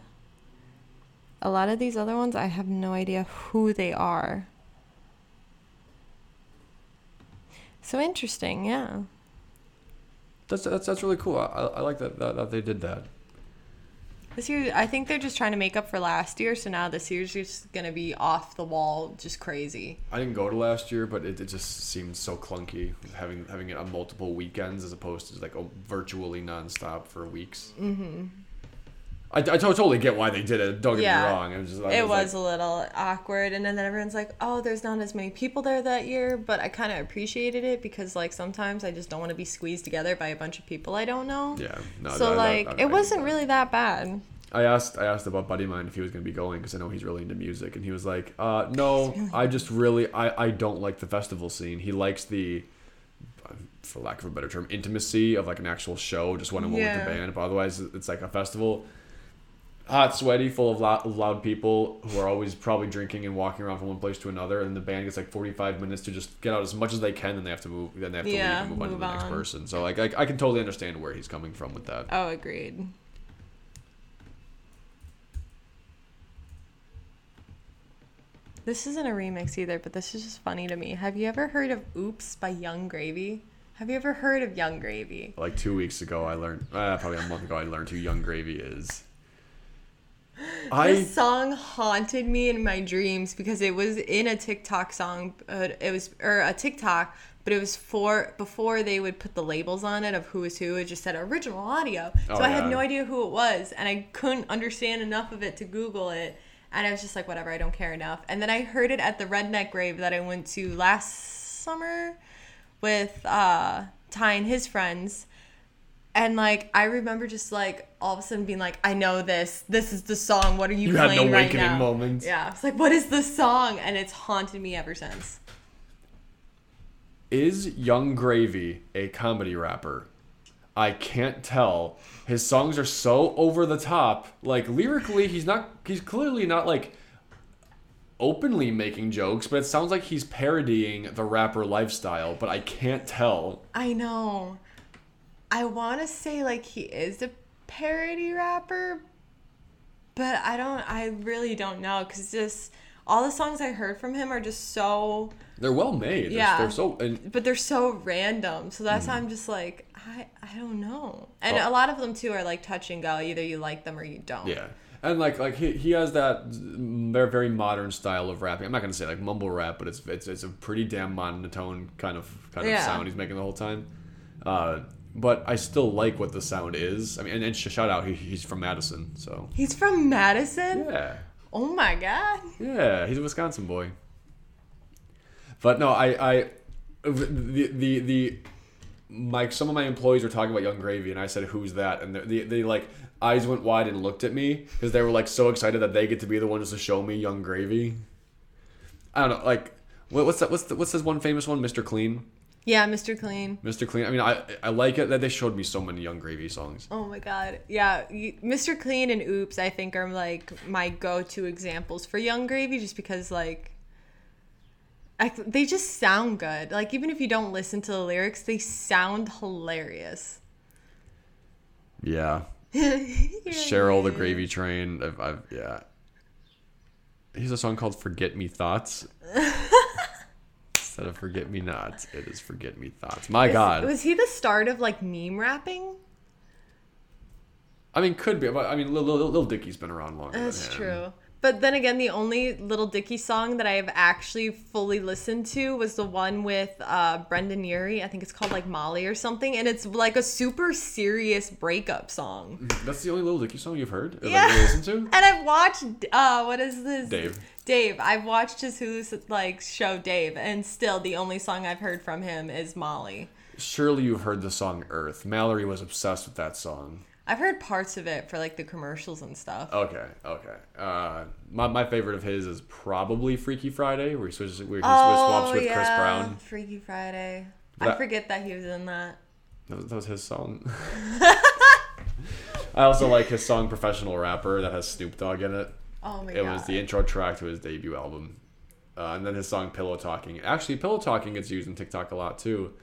A lot of these other ones, I have no idea who they are. So interesting, yeah. That's that's that's really cool. I, I like that, that that they did that. This year, I think they're just trying to make up for last year. So now this year's just gonna be off the wall, just crazy. I didn't go to last year, but it, it just seemed so clunky having having it on multiple weekends as opposed to like oh, virtually nonstop for weeks. Mm-hmm. I, I totally get why they did it. Don't get Yeah. me wrong. It was, just, It like- was a little awkward, and then everyone's like, "Oh, there's not as many people there that year," but I kind of appreciated it because like sometimes I just don't want to be squeezed together by a bunch of people I don't know. yeah. No, so that- that- like, that- it wasn't really that bad. I asked I asked about buddy of mine if he was going to be going because I know he's really into music, and he was like, uh, "No, I just really I, I don't like the festival scene. He likes the, for lack of a better term, intimacy of like an actual show, just one on one with the band. But otherwise, it's like a festival, hot, sweaty, full of loud, loud people who are always probably drinking and walking around from one place to another, and the band gets like forty five minutes to just get out as much as they can, then they have to move, then they have to Yeah, leave and move, on to move the next person. So like I, I can totally understand where he's coming from with that. Oh, agreed. This isn't a remix either, but this is just funny to me. Have you ever heard of Oops by Yung Gravy? Have you ever heard of Yung Gravy? like two weeks ago i learned uh, probably a month ago i learned who yung gravy is i This song haunted me in my dreams because it was in a TikTok song. But it was or a TikTok, but it was for before they would put the labels on it of who is who. It just said original audio, so Oh, I had no idea who it was, and I couldn't understand enough of it to Google it. And I was just like, whatever, I don't care enough. And then I heard it at the Redneck Grave that I went to last summer with uh, Ty and his friends. And like I remember just like all of a sudden being like, I know this. This is the song. What are you, You had an playing right awakening now? moment. Yeah. It's like, what is the song? And it's haunted me ever since. is yung gravy a comedy rapper i can't tell his songs are so over the top like lyrically he's not he's clearly not like openly making jokes but it sounds like he's parodying the rapper lifestyle but i can't tell I know. I want to say like he is a parody rapper, but I don't. I really don't know because just all the songs I heard from him are just so. they're well made They're- Yeah. they're so and But they're so random, so that's why I'm just like I I don't know. And Oh. a lot of them too are like touch and go. Either you like them or you don't. Yeah, and like like he, he has that very very modern style of rapping. I'm not gonna say like mumble rap, but it's it's, it's a pretty damn monotone kind of kind of Yeah. sound he's making the whole time. Uh, but I still like what the sound is. I mean, and, and shout out, he, he's from Madison, so He's from Madison. yeah, Oh my god. yeah, he's a Wisconsin boy. But no, I I the the the my some of my employees were talking about Yung Gravy, and I said, "Who's that?" And they they, like eyes went wide and looked at me because they were like so excited that they get to be the ones to show me Yung Gravy. I don't know, like what, what's that? What's the, what's this one famous one? Mr. Clean. Yeah, Mr. Clean. Mr. Clean. I mean, I I like it that they showed me so many Yung Gravy songs. Oh my god. Yeah, you, Mr. Clean and Oops I think are like my go-to examples for Yung Gravy just because like I, they just sound good. Like even if you don't listen to the lyrics, they sound hilarious. Yeah, Cheryl the Gravy Train. I've, I've yeah. Here's a song called "Forget Me Thoughts." Instead of forget me nots, it is "Forget Me Thoughts." My God. Was he the start of like meme rapping? I mean, could be, but I mean, Lil, Lil, Lil Dicky's been around longer. That's true. But then again, the only Little Dicky song that I have actually fully listened to was the one with uh, Brendon Urie. I think it's called like Molly or something, and it's like a super serious breakup song. That's the only Little Dicky song you've heard. Yeah. That you listen to. And I've watched uh, what is this? Dave. Dave. I've watched his Hulu's like show Dave, and still the only song I've heard from him is Molly. Surely you've heard the song "Earth." Mallory was obsessed with that song. I've heard parts of it for like the commercials and stuff. Okay, okay. Uh, my, my favorite of his is probably Freaky Friday, where he switches, where he Oh, swaps with yeah. Chris Brown. Freaky Friday. I forget that he was in that. That was, that was his song. I also like his song "Professional Rapper" that has Snoop Dogg in it. Oh my It god. was the intro track to his debut album. Uh, and then his song Pillow Talking. Actually, Pillow Talking gets used in TikTok a lot too.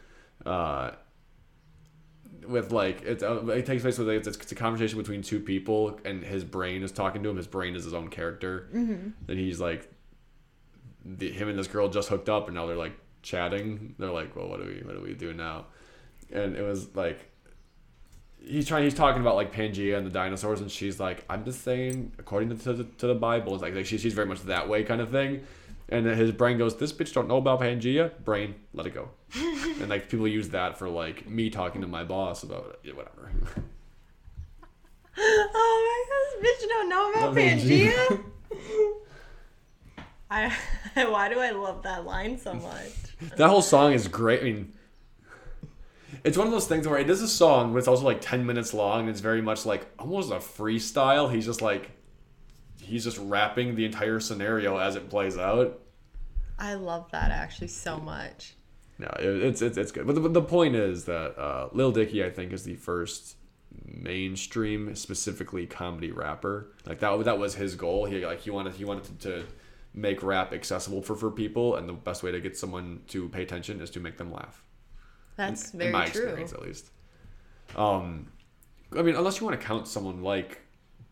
Uh, with like, it, uh, it takes place with it's, it's a conversation between two people, and his brain is talking to him. His brain is his own character. Mm-hmm. And he's like, the, him and this girl just hooked up, and now they're like chatting. They're like, well, what do we, what do we do now? And it was like, he's trying. He's talking about like Pangea and the dinosaurs, and she's like, "I'm just saying, according to the, to the Bible, it's like, like she, she's very much that way kind of thing." And his brain goes, "This bitch don't know about Pangea. Brain, let it go." and like people use that for like me talking to my boss about it. Whatever. Oh my gosh, bitch, don't know about Love Pangea. Pangea? I why do I love that line so much? that whole song is great. I mean, it's one of those things where it is a song, but it's also like ten minutes long. And it's very much like almost a freestyle. He's just like, he's just rapping the entire scenario as it plays out. I love that actually so much. No, it's it's it's good. But the, but the point is that uh, Lil Dicky, I think, is the first mainstream, specifically comedy rapper. Like that that was his goal. He like he wanted he wanted to, to make rap accessible for for people, and the best way to get someone to pay attention is to make them laugh. That's in very my true. experience, at least. Um, I mean, unless you want to count someone like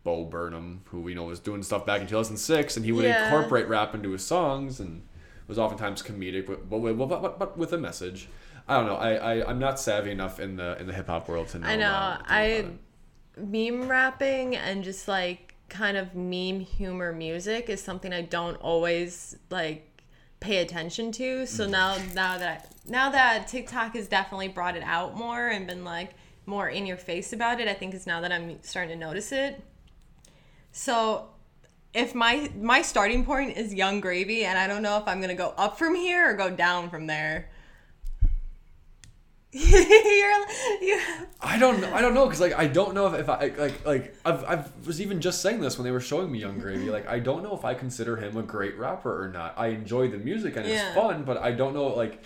Bo Burnham, who we know was doing stuff back in 2006, and he would Yeah. incorporate rap into his songs and was oftentimes comedic, but but, with- but, but, but with a message. I don't know. I, I I'm not savvy enough in the in the hip hop world to know. I know. uh, to I meme rapping and just like kind of meme humor music is something I don't always like pay attention to. So Mm. now now that now that TikTok has definitely brought it out more and been like more in your face about it, I think it's now that I'm starting to notice it. So if my my starting point is Yung Gravy and I don't know if I'm gonna go up from here or go down from there. you're, you I don't know. I don't know because like I don't know if, if I like like I've I was even just saying this when they were showing me Yung Gravy. Like I don't know if I consider him a great rapper or not. I enjoy the music and Yeah. it's fun, but I don't know like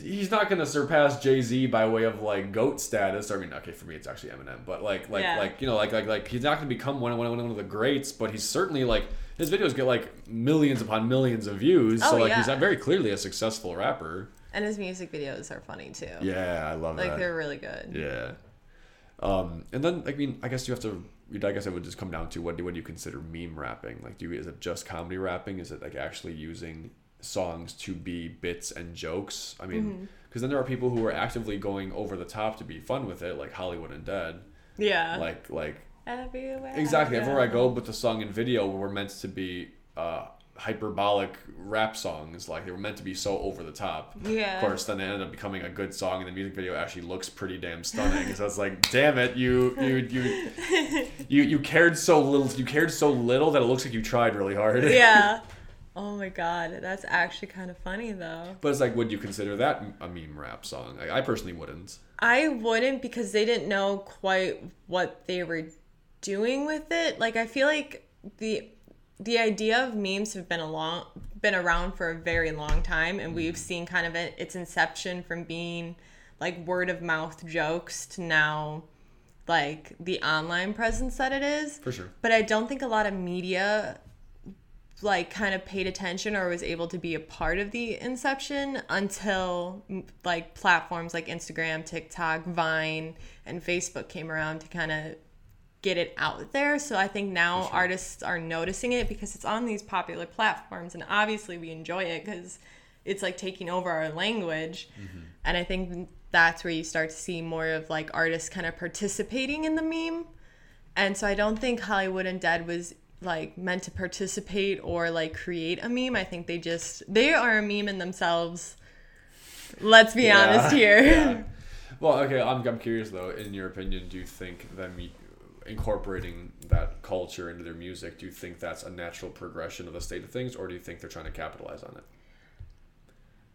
he's not gonna surpass Jay Z by way of like goat status. I mean, okay, for me it's actually Eminem, but like like Yeah. like you know like like like he's not gonna become one of one of, one of the greats, but he's certainly like his videos get like millions upon millions of views. Oh, so Oh, like yeah. he's very clearly a successful rapper. And his music videos are funny too. Yeah, I love Like that. Like they're really good. Yeah. Um, and then I mean, I guess you have to. I guess it would just come down to what do what do you consider meme rapping? Like, do you, is it just comedy rapping? Is it like actually using songs to be bits and jokes? I mean, because then there are people who are actively going over the top to be fun with it, like Hollywood Undead. Yeah. Like like everywhere. exactly everywhere I go, but the song and video were meant to be uh, hyperbolic rap songs. Like they were meant to be so over the top. Yeah. Of course, then it ended up becoming a good song, and the music video actually looks pretty damn stunning. so it's like, damn it, you you you you you cared so little. You cared so little that it looks like you tried really hard. Yeah. Oh my god, that's actually kind of funny though. But it's like, would you consider that a meme rap song? Like, I personally wouldn't. I wouldn't because they didn't know quite what they were doing with it. Like I feel like the the idea of memes have been a long been around for a very long time and we've mm-hmm. seen kind of it, its inception from being like word of mouth jokes to now like the online presence that it is. For sure. But I don't think a lot of media like kind of paid attention or was able to be a part of the inception until like platforms like Instagram, TikTok, Vine, and Facebook came around to kind of get it out there. So I think now artists are noticing it because it's on these popular platforms and obviously we enjoy it cuz it's like taking over our language. Mm-hmm. And I think that's where you start to see more of like artists kind of participating in the meme. And so I don't think Hollywood Undead was like meant to participate or like create a meme. I think they just they are a meme in themselves. Let's be honest here. Yeah. Well, okay. I'm, I'm curious though. In your opinion, do you think them e- incorporating that culture into their music? Do you think that's a natural progression of the state of things, or do you think they're trying to capitalize on it?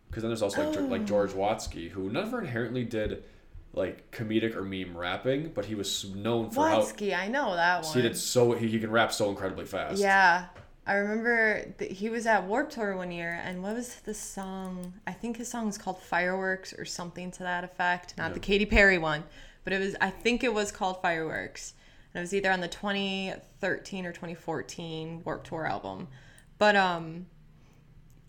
Because then there's also like, Geor- like oh. George Watsky, who never inherently did like comedic or meme rapping, but he was known for how Watsky, I know that one. he did so he, he can rap so incredibly fast. Yeah. I remember th- he was at Warped Tour one year, and what was the song? I think his song was called Fireworks or something to that effect. Not the Katy Perry one, but it was. I think it was called Fireworks, it was either on the 2013 or 2014 Warped Tour album. But um,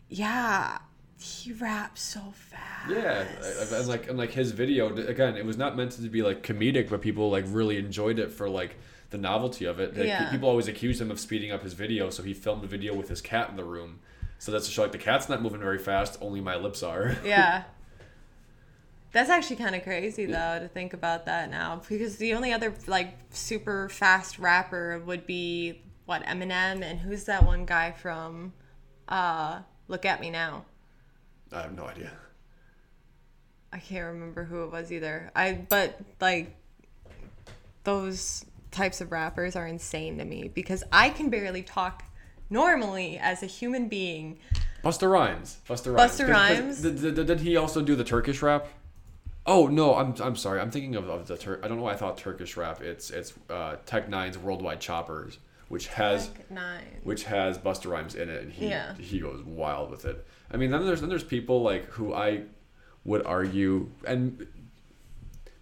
yeah, he raps so fast. Yeah, and like and like his video again, it was not meant to be like comedic, but people like really enjoyed it for like the novelty of it. Like, Yeah. People always accused him of speeding up his video, so he filmed a video with his cat in the room. So that's to show like the cat's not moving very fast, only my lips are. Yeah. That's actually kind of crazy though to think about that now because the only other like super fast rapper would be what Eminem and who's that one guy from uh Look at Me Now. I have no idea. I can't remember who it was either. I but like those types of rappers are insane to me because I can barely talk normally as a human being. Busta Rhymes. Busta Rhymes. 'cause Rhymes? Did, did, did he also do the Turkish rap? Oh no, I'm I'm sorry. I'm thinking of, of the Tur- I don't know why I thought Turkish rap. It's it's uh, Tech N9ne's Worldwide Choppers, which has nine. which has Busta Rhymes in it, and he Yeah. he goes wild with it. I mean, then there's then there's people like who I would argue, and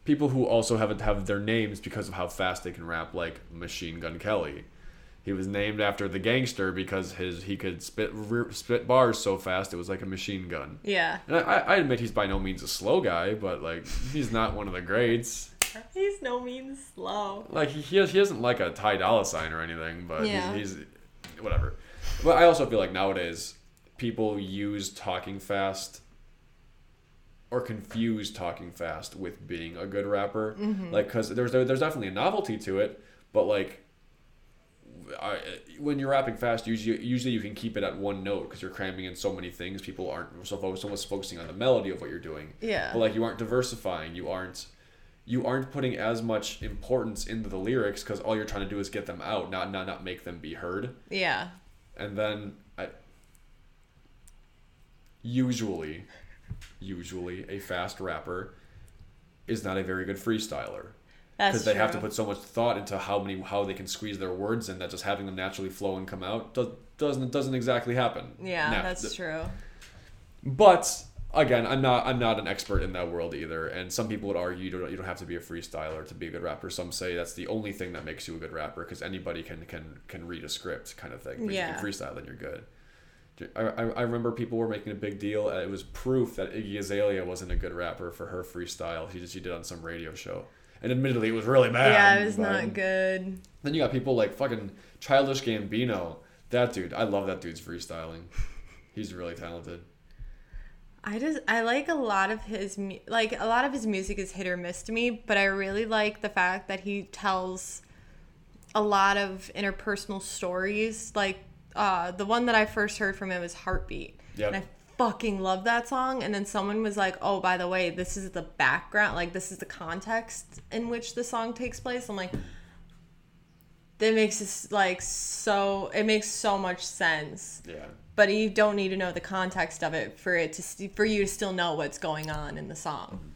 people who also have have their names because of how fast they can rap, like Machine Gun Kelly. He was named after the gangster because his he could spit re- spit bars so fast it was like a machine gun. Yeah. And I, I admit he's by no means a slow guy, but like he's not one of the greats. He's no means slow. Like he he, he isn't like a Ty Dolla Sign or anything, but Yeah. he's, he's whatever. But I also feel like nowadays people use talking fast or confuse talking fast with being a good rapper. Mm-hmm. Like because there's there's definitely a novelty to it, but like. I, when you're rapping fast, usually usually you can keep it at one note because you're cramming in so many things. People aren't so focused, almost focusing on the melody of what you're doing. Yeah. But like you aren't diversifying. You aren't you aren't putting as much importance into the lyrics because all you're trying to do is get them out, not not not make them be heard. Yeah. And then I usually usually a fast rapper is not a very good freestyler because they have to put so much thought into how many how they can squeeze their words in that just having them naturally flow and come out does, doesn't doesn't exactly happen. Yeah, Now, that's th- true. but again, I'm not I'm not an expert in that world either. And some people would argue you don't you don't have to be a freestyler to be a good rapper. Some say that's the only thing that makes you a good rapper because anybody can can can read a script kind of thing. But Yeah. if you can freestyle, then you're good. I, I, remember people were making a big deal. It was proof that Iggy Azalea wasn't a good rapper for her freestyle. She just she did on some radio show, and admittedly it was really bad. yeah, it was but- not good. Then you got people like fucking Childish Gambino. That dude, I love that dude's freestyling. He's really talented. I just I like a lot of his like a lot of his music is hit or miss to me, but I really like the fact that he tells a lot of interpersonal stories. Like uh, the one that I first heard from him is Heartbeat, Yep. and I fucking love that song. And then someone was like, "Oh, by the way, this is the background, like this is the context in which the song takes place." I'm like. That makes this like so. It makes so much sense Yeah. but you don't need to know the context of it for it to st- for you to still know what's going on in the song. Mm-hmm.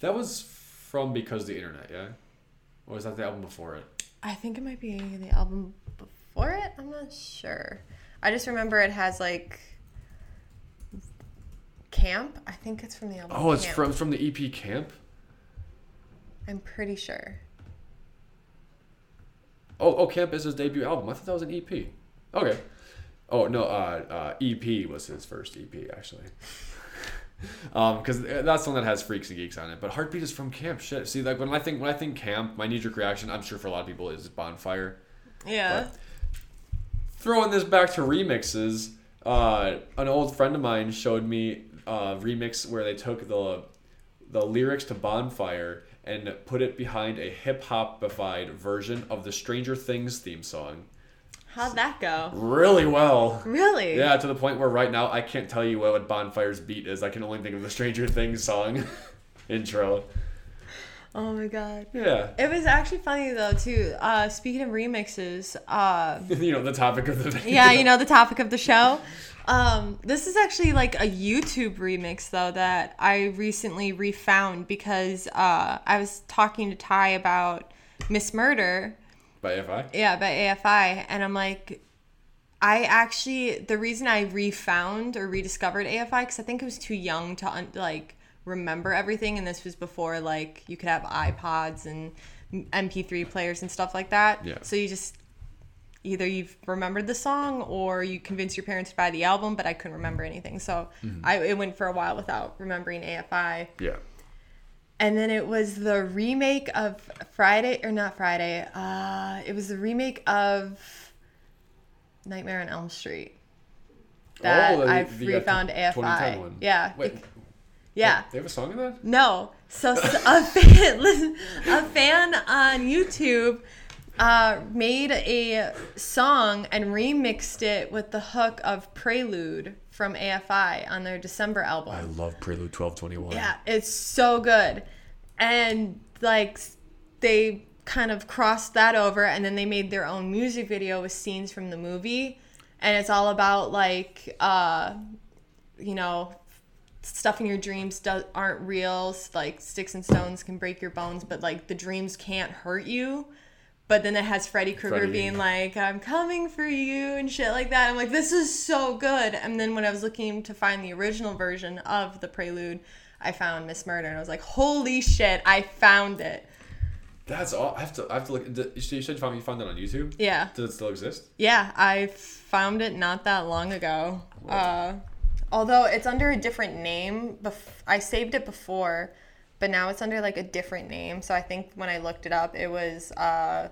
That was from Because of the Internet, yeah? Or was that the album before it? I think it might be the album before it. I'm not sure. I just remember it has like Camp. I think it's from the album. Oh, it's Camp. from from the EP Camp? I'm pretty sure. Oh, oh, Camp is his debut album. I thought that was an EP. Okay. Oh, no, uh, uh, EP was his first EP, actually. Um, because that's the one that has Freaks and Geeks on it. But Heartbeat is from Camp. Shit. See, like when I think when I think Camp, my knee jerk reaction, I'm sure for a lot of people, is Bonfire. Yeah. But- Throwing this back to remixes, uh, an old friend of mine showed me a remix where they took the the lyrics to Bonfire and put it behind a hip hopified version of the Stranger Things theme song. How'd that go? Really well. Really? Yeah, to the point where right now I can't tell you what Bonfire's beat is. I can only think of the Stranger Things song intro. Oh my god. Yeah. It was actually funny though too. Uh, speaking of remixes, uh, you know, the topic of the video. yeah, you know the topic of the show. Um, this is actually like a YouTube remix though that I recently refound because uh, I was talking to Ty about Miss Murder, By AFI? yeah, by AFI, and I'm like, I actually the reason I refound or rediscovered AFI because I think it was too young to un- like remember everything, and this was before like you could have iPods and MP3 players and stuff like that. Yeah. So you just either you've remembered the song or you convinced your parents to buy the album, but I couldn't remember anything. So I it went for a while without remembering AFI. Yeah. And then it was the remake of Friday or not Friday. Uh, it was the remake of Nightmare on Elm Street. That Oh, I've the, uh, refound 2010 AFI. Yeah. Wait, bec- Yeah. They have a song in that? No. So, so a fan, listen, a fan on YouTube uh, made a song and remixed it with the hook of Prelude from AFI on their December album. I love Prelude 1221. Yeah, it's so good. And like they kind of crossed that over and then they made their own music video with scenes from the movie and it's all about like uh you know stuff in your dreams do- aren't real like sticks and stones can break your bones but like the dreams can't hurt you but then it has Freddy Krueger being like, I'm coming for you and shit like that. I'm like, this is so good. And then when I was looking to find the original version of the prelude, I found Miss Murder and I was like, holy shit, I found it. That's all. I have to. I have to look. You said you found you found that on YouTube. Yeah. Does it still exist? Yeah, I found it not that long ago. Uh, although it's under a different name. Bef- I saved it before, but now it's under like a different name. So I think when I looked it up, it was. Uh,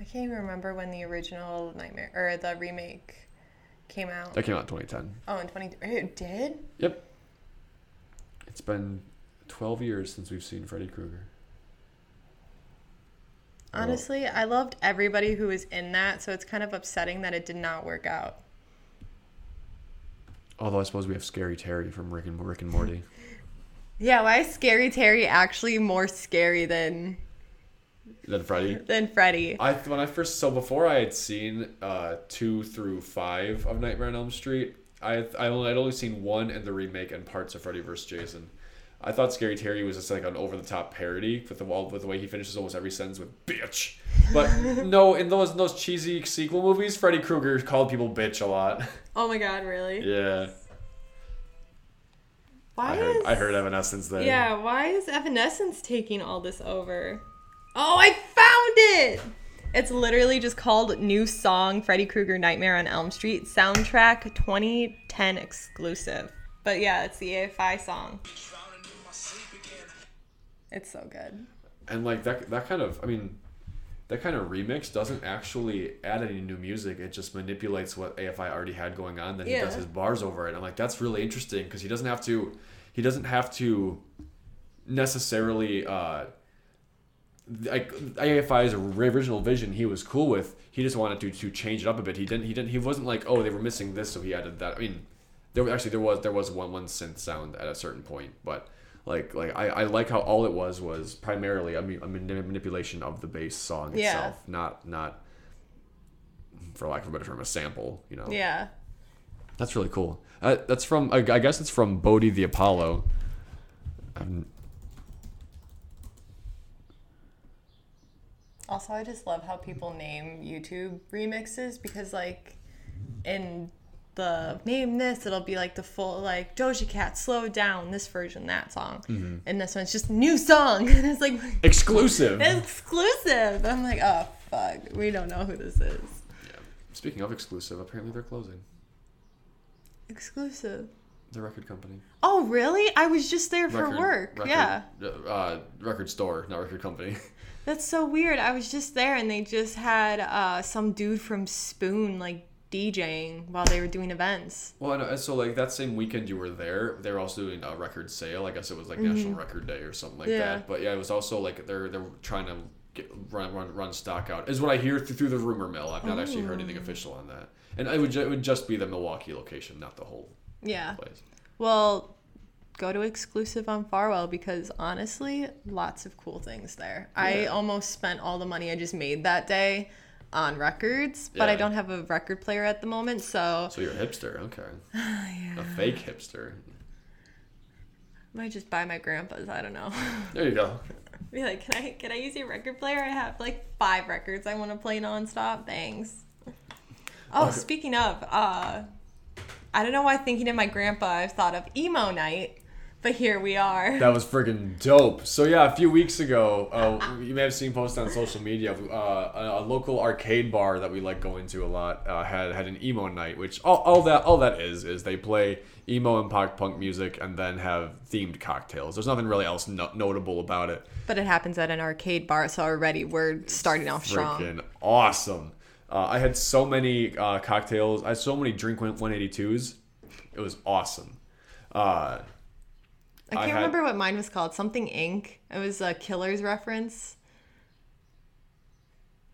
I can't even remember when the original Nightmare or the remake came out. That came out in 2010. Oh, in 20. It did? Yep. It's been 12 years since we've seen Freddy Krueger. Honestly, I loved everybody who was in that, so it's kind of upsetting that it did not work out. Although I suppose we have Scary Terry from Rick and Rick and Morty. Yeah, why is Scary Terry actually more scary than then Freddy. than Freddy? I when I first so before I had seen uh, two through five of Nightmare on Elm Street, I I only I'd only seen one and the remake and parts of Freddy vs Jason. I thought Scary Terry was just like an over the top parody with the wall with the way he finishes almost every sentence with "bitch," but no, in those in those cheesy sequel movies, Freddy Krueger called people bitch a lot. Oh my god, really? yeah, Why I heard is I heard Evanescence there. Yeah, why is Evanescence taking all this over? Oh, I found it! It's literally just called New Song Freddy Krueger Nightmare on Elm Street Soundtrack 2010 exclusive. But yeah, it's the AFI song. It's so good. and like that that kind of I mean that kind of remix doesn't actually add any new music. It just manipulates what AFI already had going on. Then he does his bars over it. I'm like, that's really interesting because he doesn't have to. He doesn't have to necessarily. Uh, like AFI's original vision, he was cool with. He just wanted to to change it up a bit. He didn't. He didn't. He wasn't like, oh, they were missing this, so he added that. I mean, there actually there was there was one one synth sound at a certain point, but like like I, I like how all it was was primarily a, mu- a manipulation of the bass song Yeah. itself, not not for lack of a better term, a sample. You know. Yeah. That's really cool. Uh, that's from I, I guess it's from Bodhi the Apollo. Um, Also, I just love how people name YouTube remixes because, like, in the name this, it'll be like the full, like, Doja Cat, slow down, this version, that song. And this one's just new song. And it's like, exclusive. exclusive. I'm like, oh, fuck. We don't know who this is. Yeah. Speaking of exclusive, apparently they're closing Exclusive. the record company. Oh, really? I was just there for Record- work. record- yeah. Uh, record store, not record company. That's so weird. I was just there and they just had uh, some dude from Spoon, like, DJing while they were doing events. Well, and so like that same weekend you were there, they were also doing a record sale. I guess it was like National Record Day or something like Mm-hmm. Yeah. that. But yeah, it was also like they're they're trying to get, run run run stock out. Is what I hear through, through the rumor mill. I've not actually heard Oh. anything official on that. And it would ju- it would just be the Milwaukee location, not the whole Yeah. place. Well, go to exclusive on Farwell because honestly, lots of cool things there. I almost spent all the money I just made that day on records, but I don't have a record player at the moment, so So you're a hipster, okay? A fake hipster. I might just buy my grandpa's. I don't know. There you go. Be like, can I can I use your record player? I have like five records I want to play nonstop. Thanks. Oh, speaking of, uh, I don't know why thinking of my grandpa, I've thought of emo night, but here we are. That was freaking dope. So yeah, a few weeks ago, uh, you may have seen posts on social media. Uh, a, local arcade bar that we like going to a lot uh, had had an emo night, which all, all that all that is is they play emo and pop punk music and then have themed cocktails. There's nothing really else no- notable about it. But it happens at an arcade bar, so already we're starting off strong. Freaking awesome. Uh, I had so many uh, cocktails. I had so many drink 182s. It was awesome. I can't had- remember what mine was called. Something Inc. It was a Killer's reference.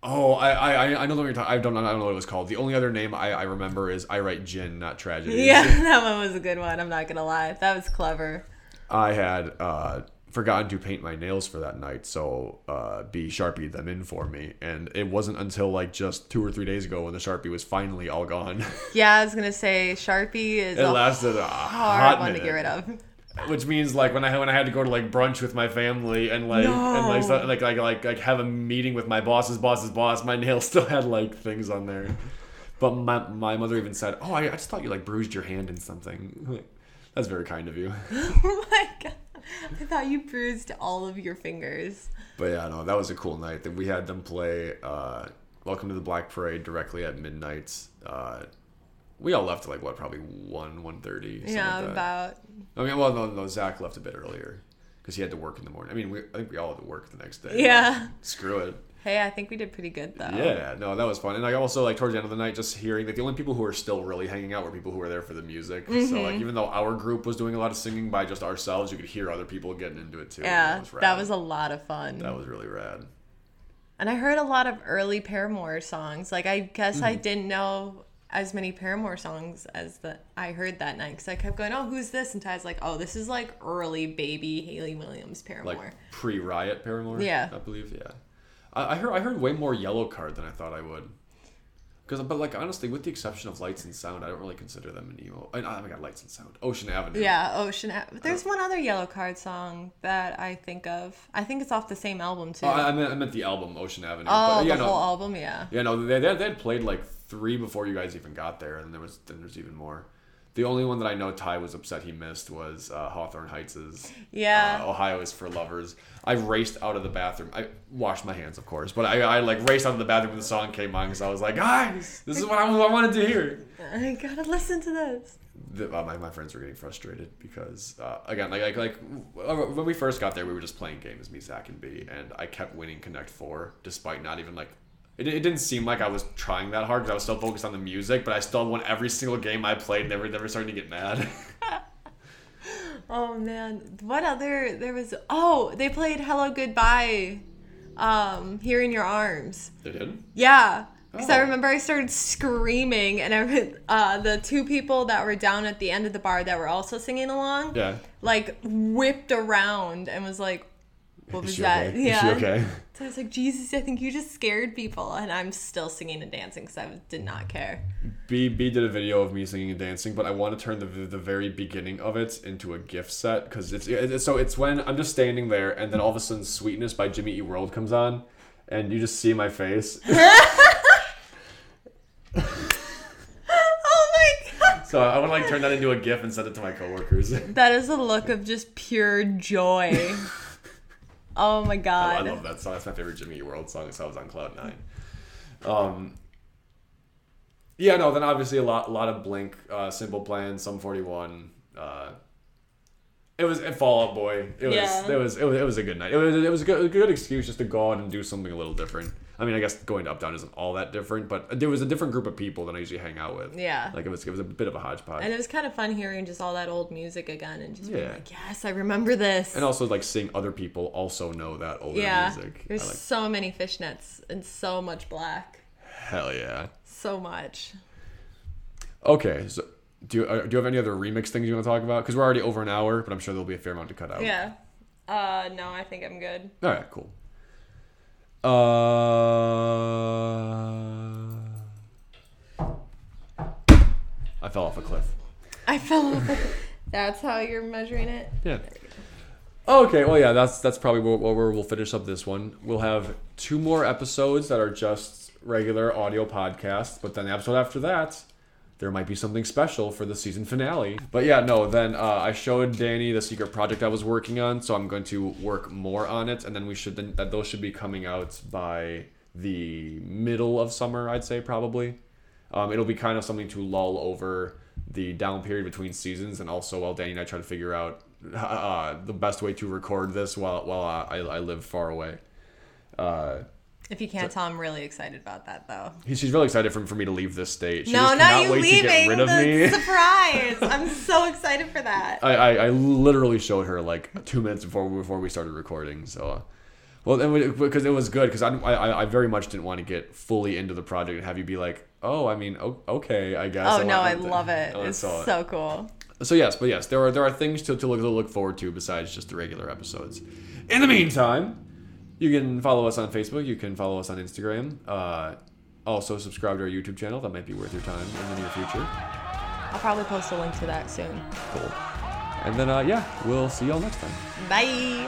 Oh, I I I know what you're talking. I don't know. I don't know what it was called. The only other name I, I remember is I write gin, not tragedy. Yeah, that one was a good one. I'm not gonna lie. That was clever. I had uh, forgotten to paint my nails for that night, so uh, B sharpied them in for me, and it wasn't until like just two or three days ago when the sharpie was finally all gone. Yeah, I was gonna say Sharpie is it a lasted a hard hot one minute, to get rid of. Which means like when I when I had to go to like brunch with my family and like and like, so, like like like like have a meeting with my boss's boss's boss, my nails still had like things on there. But my my mother even said, "Oh, I, I just thought you like bruised your hand in something." That's very kind of you. oh my god! I thought you bruised all of your fingers. But yeah, no, that was a cool night. That we had them play uh, "Welcome to the Black Parade" directly at midnight. Uh, we all left at like what, probably one, one thirty. Yeah, like that. about. I mean, well, no, no, Zach left a bit earlier because he had to work in the morning. I mean, we, I think we all had to work the next day. Yeah. Screw it. Hey, I think we did pretty good though. Yeah, no, that was fun. And I also like towards the end of the night, just hearing like the only people who were still really hanging out were people who were there for the music. So Mm-hmm. like even though our group was doing a lot of singing by just ourselves, you could hear other people getting into it too. Yeah, That was, that was a lot of fun. that was really rad. And I heard a lot of early Paramore songs. Like I guess I Mm-hmm. didn't know as many Paramore songs as that I heard that night because I kept going, "Oh, who's this?" And Ty's like, "Oh, this is like early baby Haley Williams Paramore." like pre-riot Paramore. Yeah. I believe. Yeah, I, I heard I heard way more Yellowcard than I thought I would. Because, but like honestly, with the exception of Lights and Sound, I don't really consider them an emo. I, oh my god, Lights and Sound, Ocean Avenue. yeah, Ocean. Ave- There's one other Yellowcard song that I think of. I think it's off the same album too. Oh, I, I meant I meant the album Ocean Avenue. oh, but, yeah, the no, whole album, yeah. Yeah, no, they, they, they had played like three before you guys even got there, and there was then there's even more. The only one that I know Ty was upset he missed was uh, Hawthorne Heights' Yeah. uh, Ohio is for lovers. I raced out of the bathroom. I washed my hands, of course, but I, I like raced out of the bathroom when the song came on because I was like, guys, this is what I, I wanted to hear. I gotta listen to this. The, uh, my, my friends were getting frustrated because uh, again like, like like when we first got there we were just playing games me Zach and B and I kept winning Connect Four despite not even like it, it didn't seem like I was trying that hard because I was still focused on the music but I still won every single game I played never never starting to get mad Oh man, what other? There was. Oh, they played "Hello Goodbye," um, "Here in Your Arms." they did Yeah. Because I Oh. remember I started screaming, and I, uh, the two people that were down at the end of the bar that were also singing along, yeah like whipped around and was like, "What was that?" okay? Yeah. Is she okay So I was like, "Jesus, I think you just scared people," and I'm still singing and dancing because I did not care. B B did a video of me singing and dancing, but I want to turn the the very beginning of it into a GIF set because it's, it's so it's when I'm just standing there and then all of a sudden "Sweetness" by Jimmy Eat World comes on, and you just see my face. Oh my god! so I want to like turn that into a GIF and send it to my coworkers. That is a look of just pure joy. oh my god. I god! love that song. That's my favorite Jimmy World song. So I was on cloud nine. Um. Yeah, no. Then obviously a lot, a lot of Blink, uh, Simple Plan, Sum Forty One. Uh, it was and Fall Out Boy. It was, Yeah. it was, it was, it was a good night. It was, it was a good, a good excuse just to go out and do something a little different. I mean, I guess going to Uptown isn't all that different, but there was a different group of people than I usually hang out with. Yeah. like it was, it was a bit of a hodgepodge. And it was kind of fun hearing just all that old music again and just being like, yes, I remember this. and also like seeing other people also know that older yeah. music. There's like, so many fishnets and so much black. hell yeah. So much. Okay, so do you, uh, do you have any other remix things you want to talk about? Because we're already over an hour, but I'm sure there'll be a fair amount to cut out. Yeah. Uh, no, I think I'm good. All right, cool. Uh, I fell off a cliff. I fell off. A, cliff. that's how you're measuring it? Yeah. Okay, well, yeah, that's that's probably where, where we'll finish up this one. We'll have two more episodes that are just regular audio podcasts, but then the episode after that, there might be something special for the season finale. But yeah, no, then uh, I showed Dani the secret project I was working on, so I'm going to work more on it, and then we should then that those should be coming out by the middle of summer, I'd say probably. Um, it'll be kind of something to lull over the down period between seasons, and also while Dani and I try to figure out uh, the best way to record this while while I, I live far away. Uh, If you can't tell, I'm really excited about that though. He- She's really excited for, for me to leave this state. She no, not you leaving. to get rid of the surprise. I'm so excited for that. I, I, I literally showed her like two minutes before before we started recording. So, well, then because it was good because I, I I very much didn't want to get fully into the project and have you be like, oh, I mean, okay, I guess. Oh no, I love it. It's so, so cool. so yes, but yes, there are there are things to, to look to look forward to besides just the regular episodes. In the meantime, you can follow us on Facebook. You can follow us on Instagram. Uh, also, subscribe to our YouTube channel. That might be worth your time in the near future. I'll probably post a link to that soon. Cool. And then, uh, yeah, we'll see y'all next time. Bye.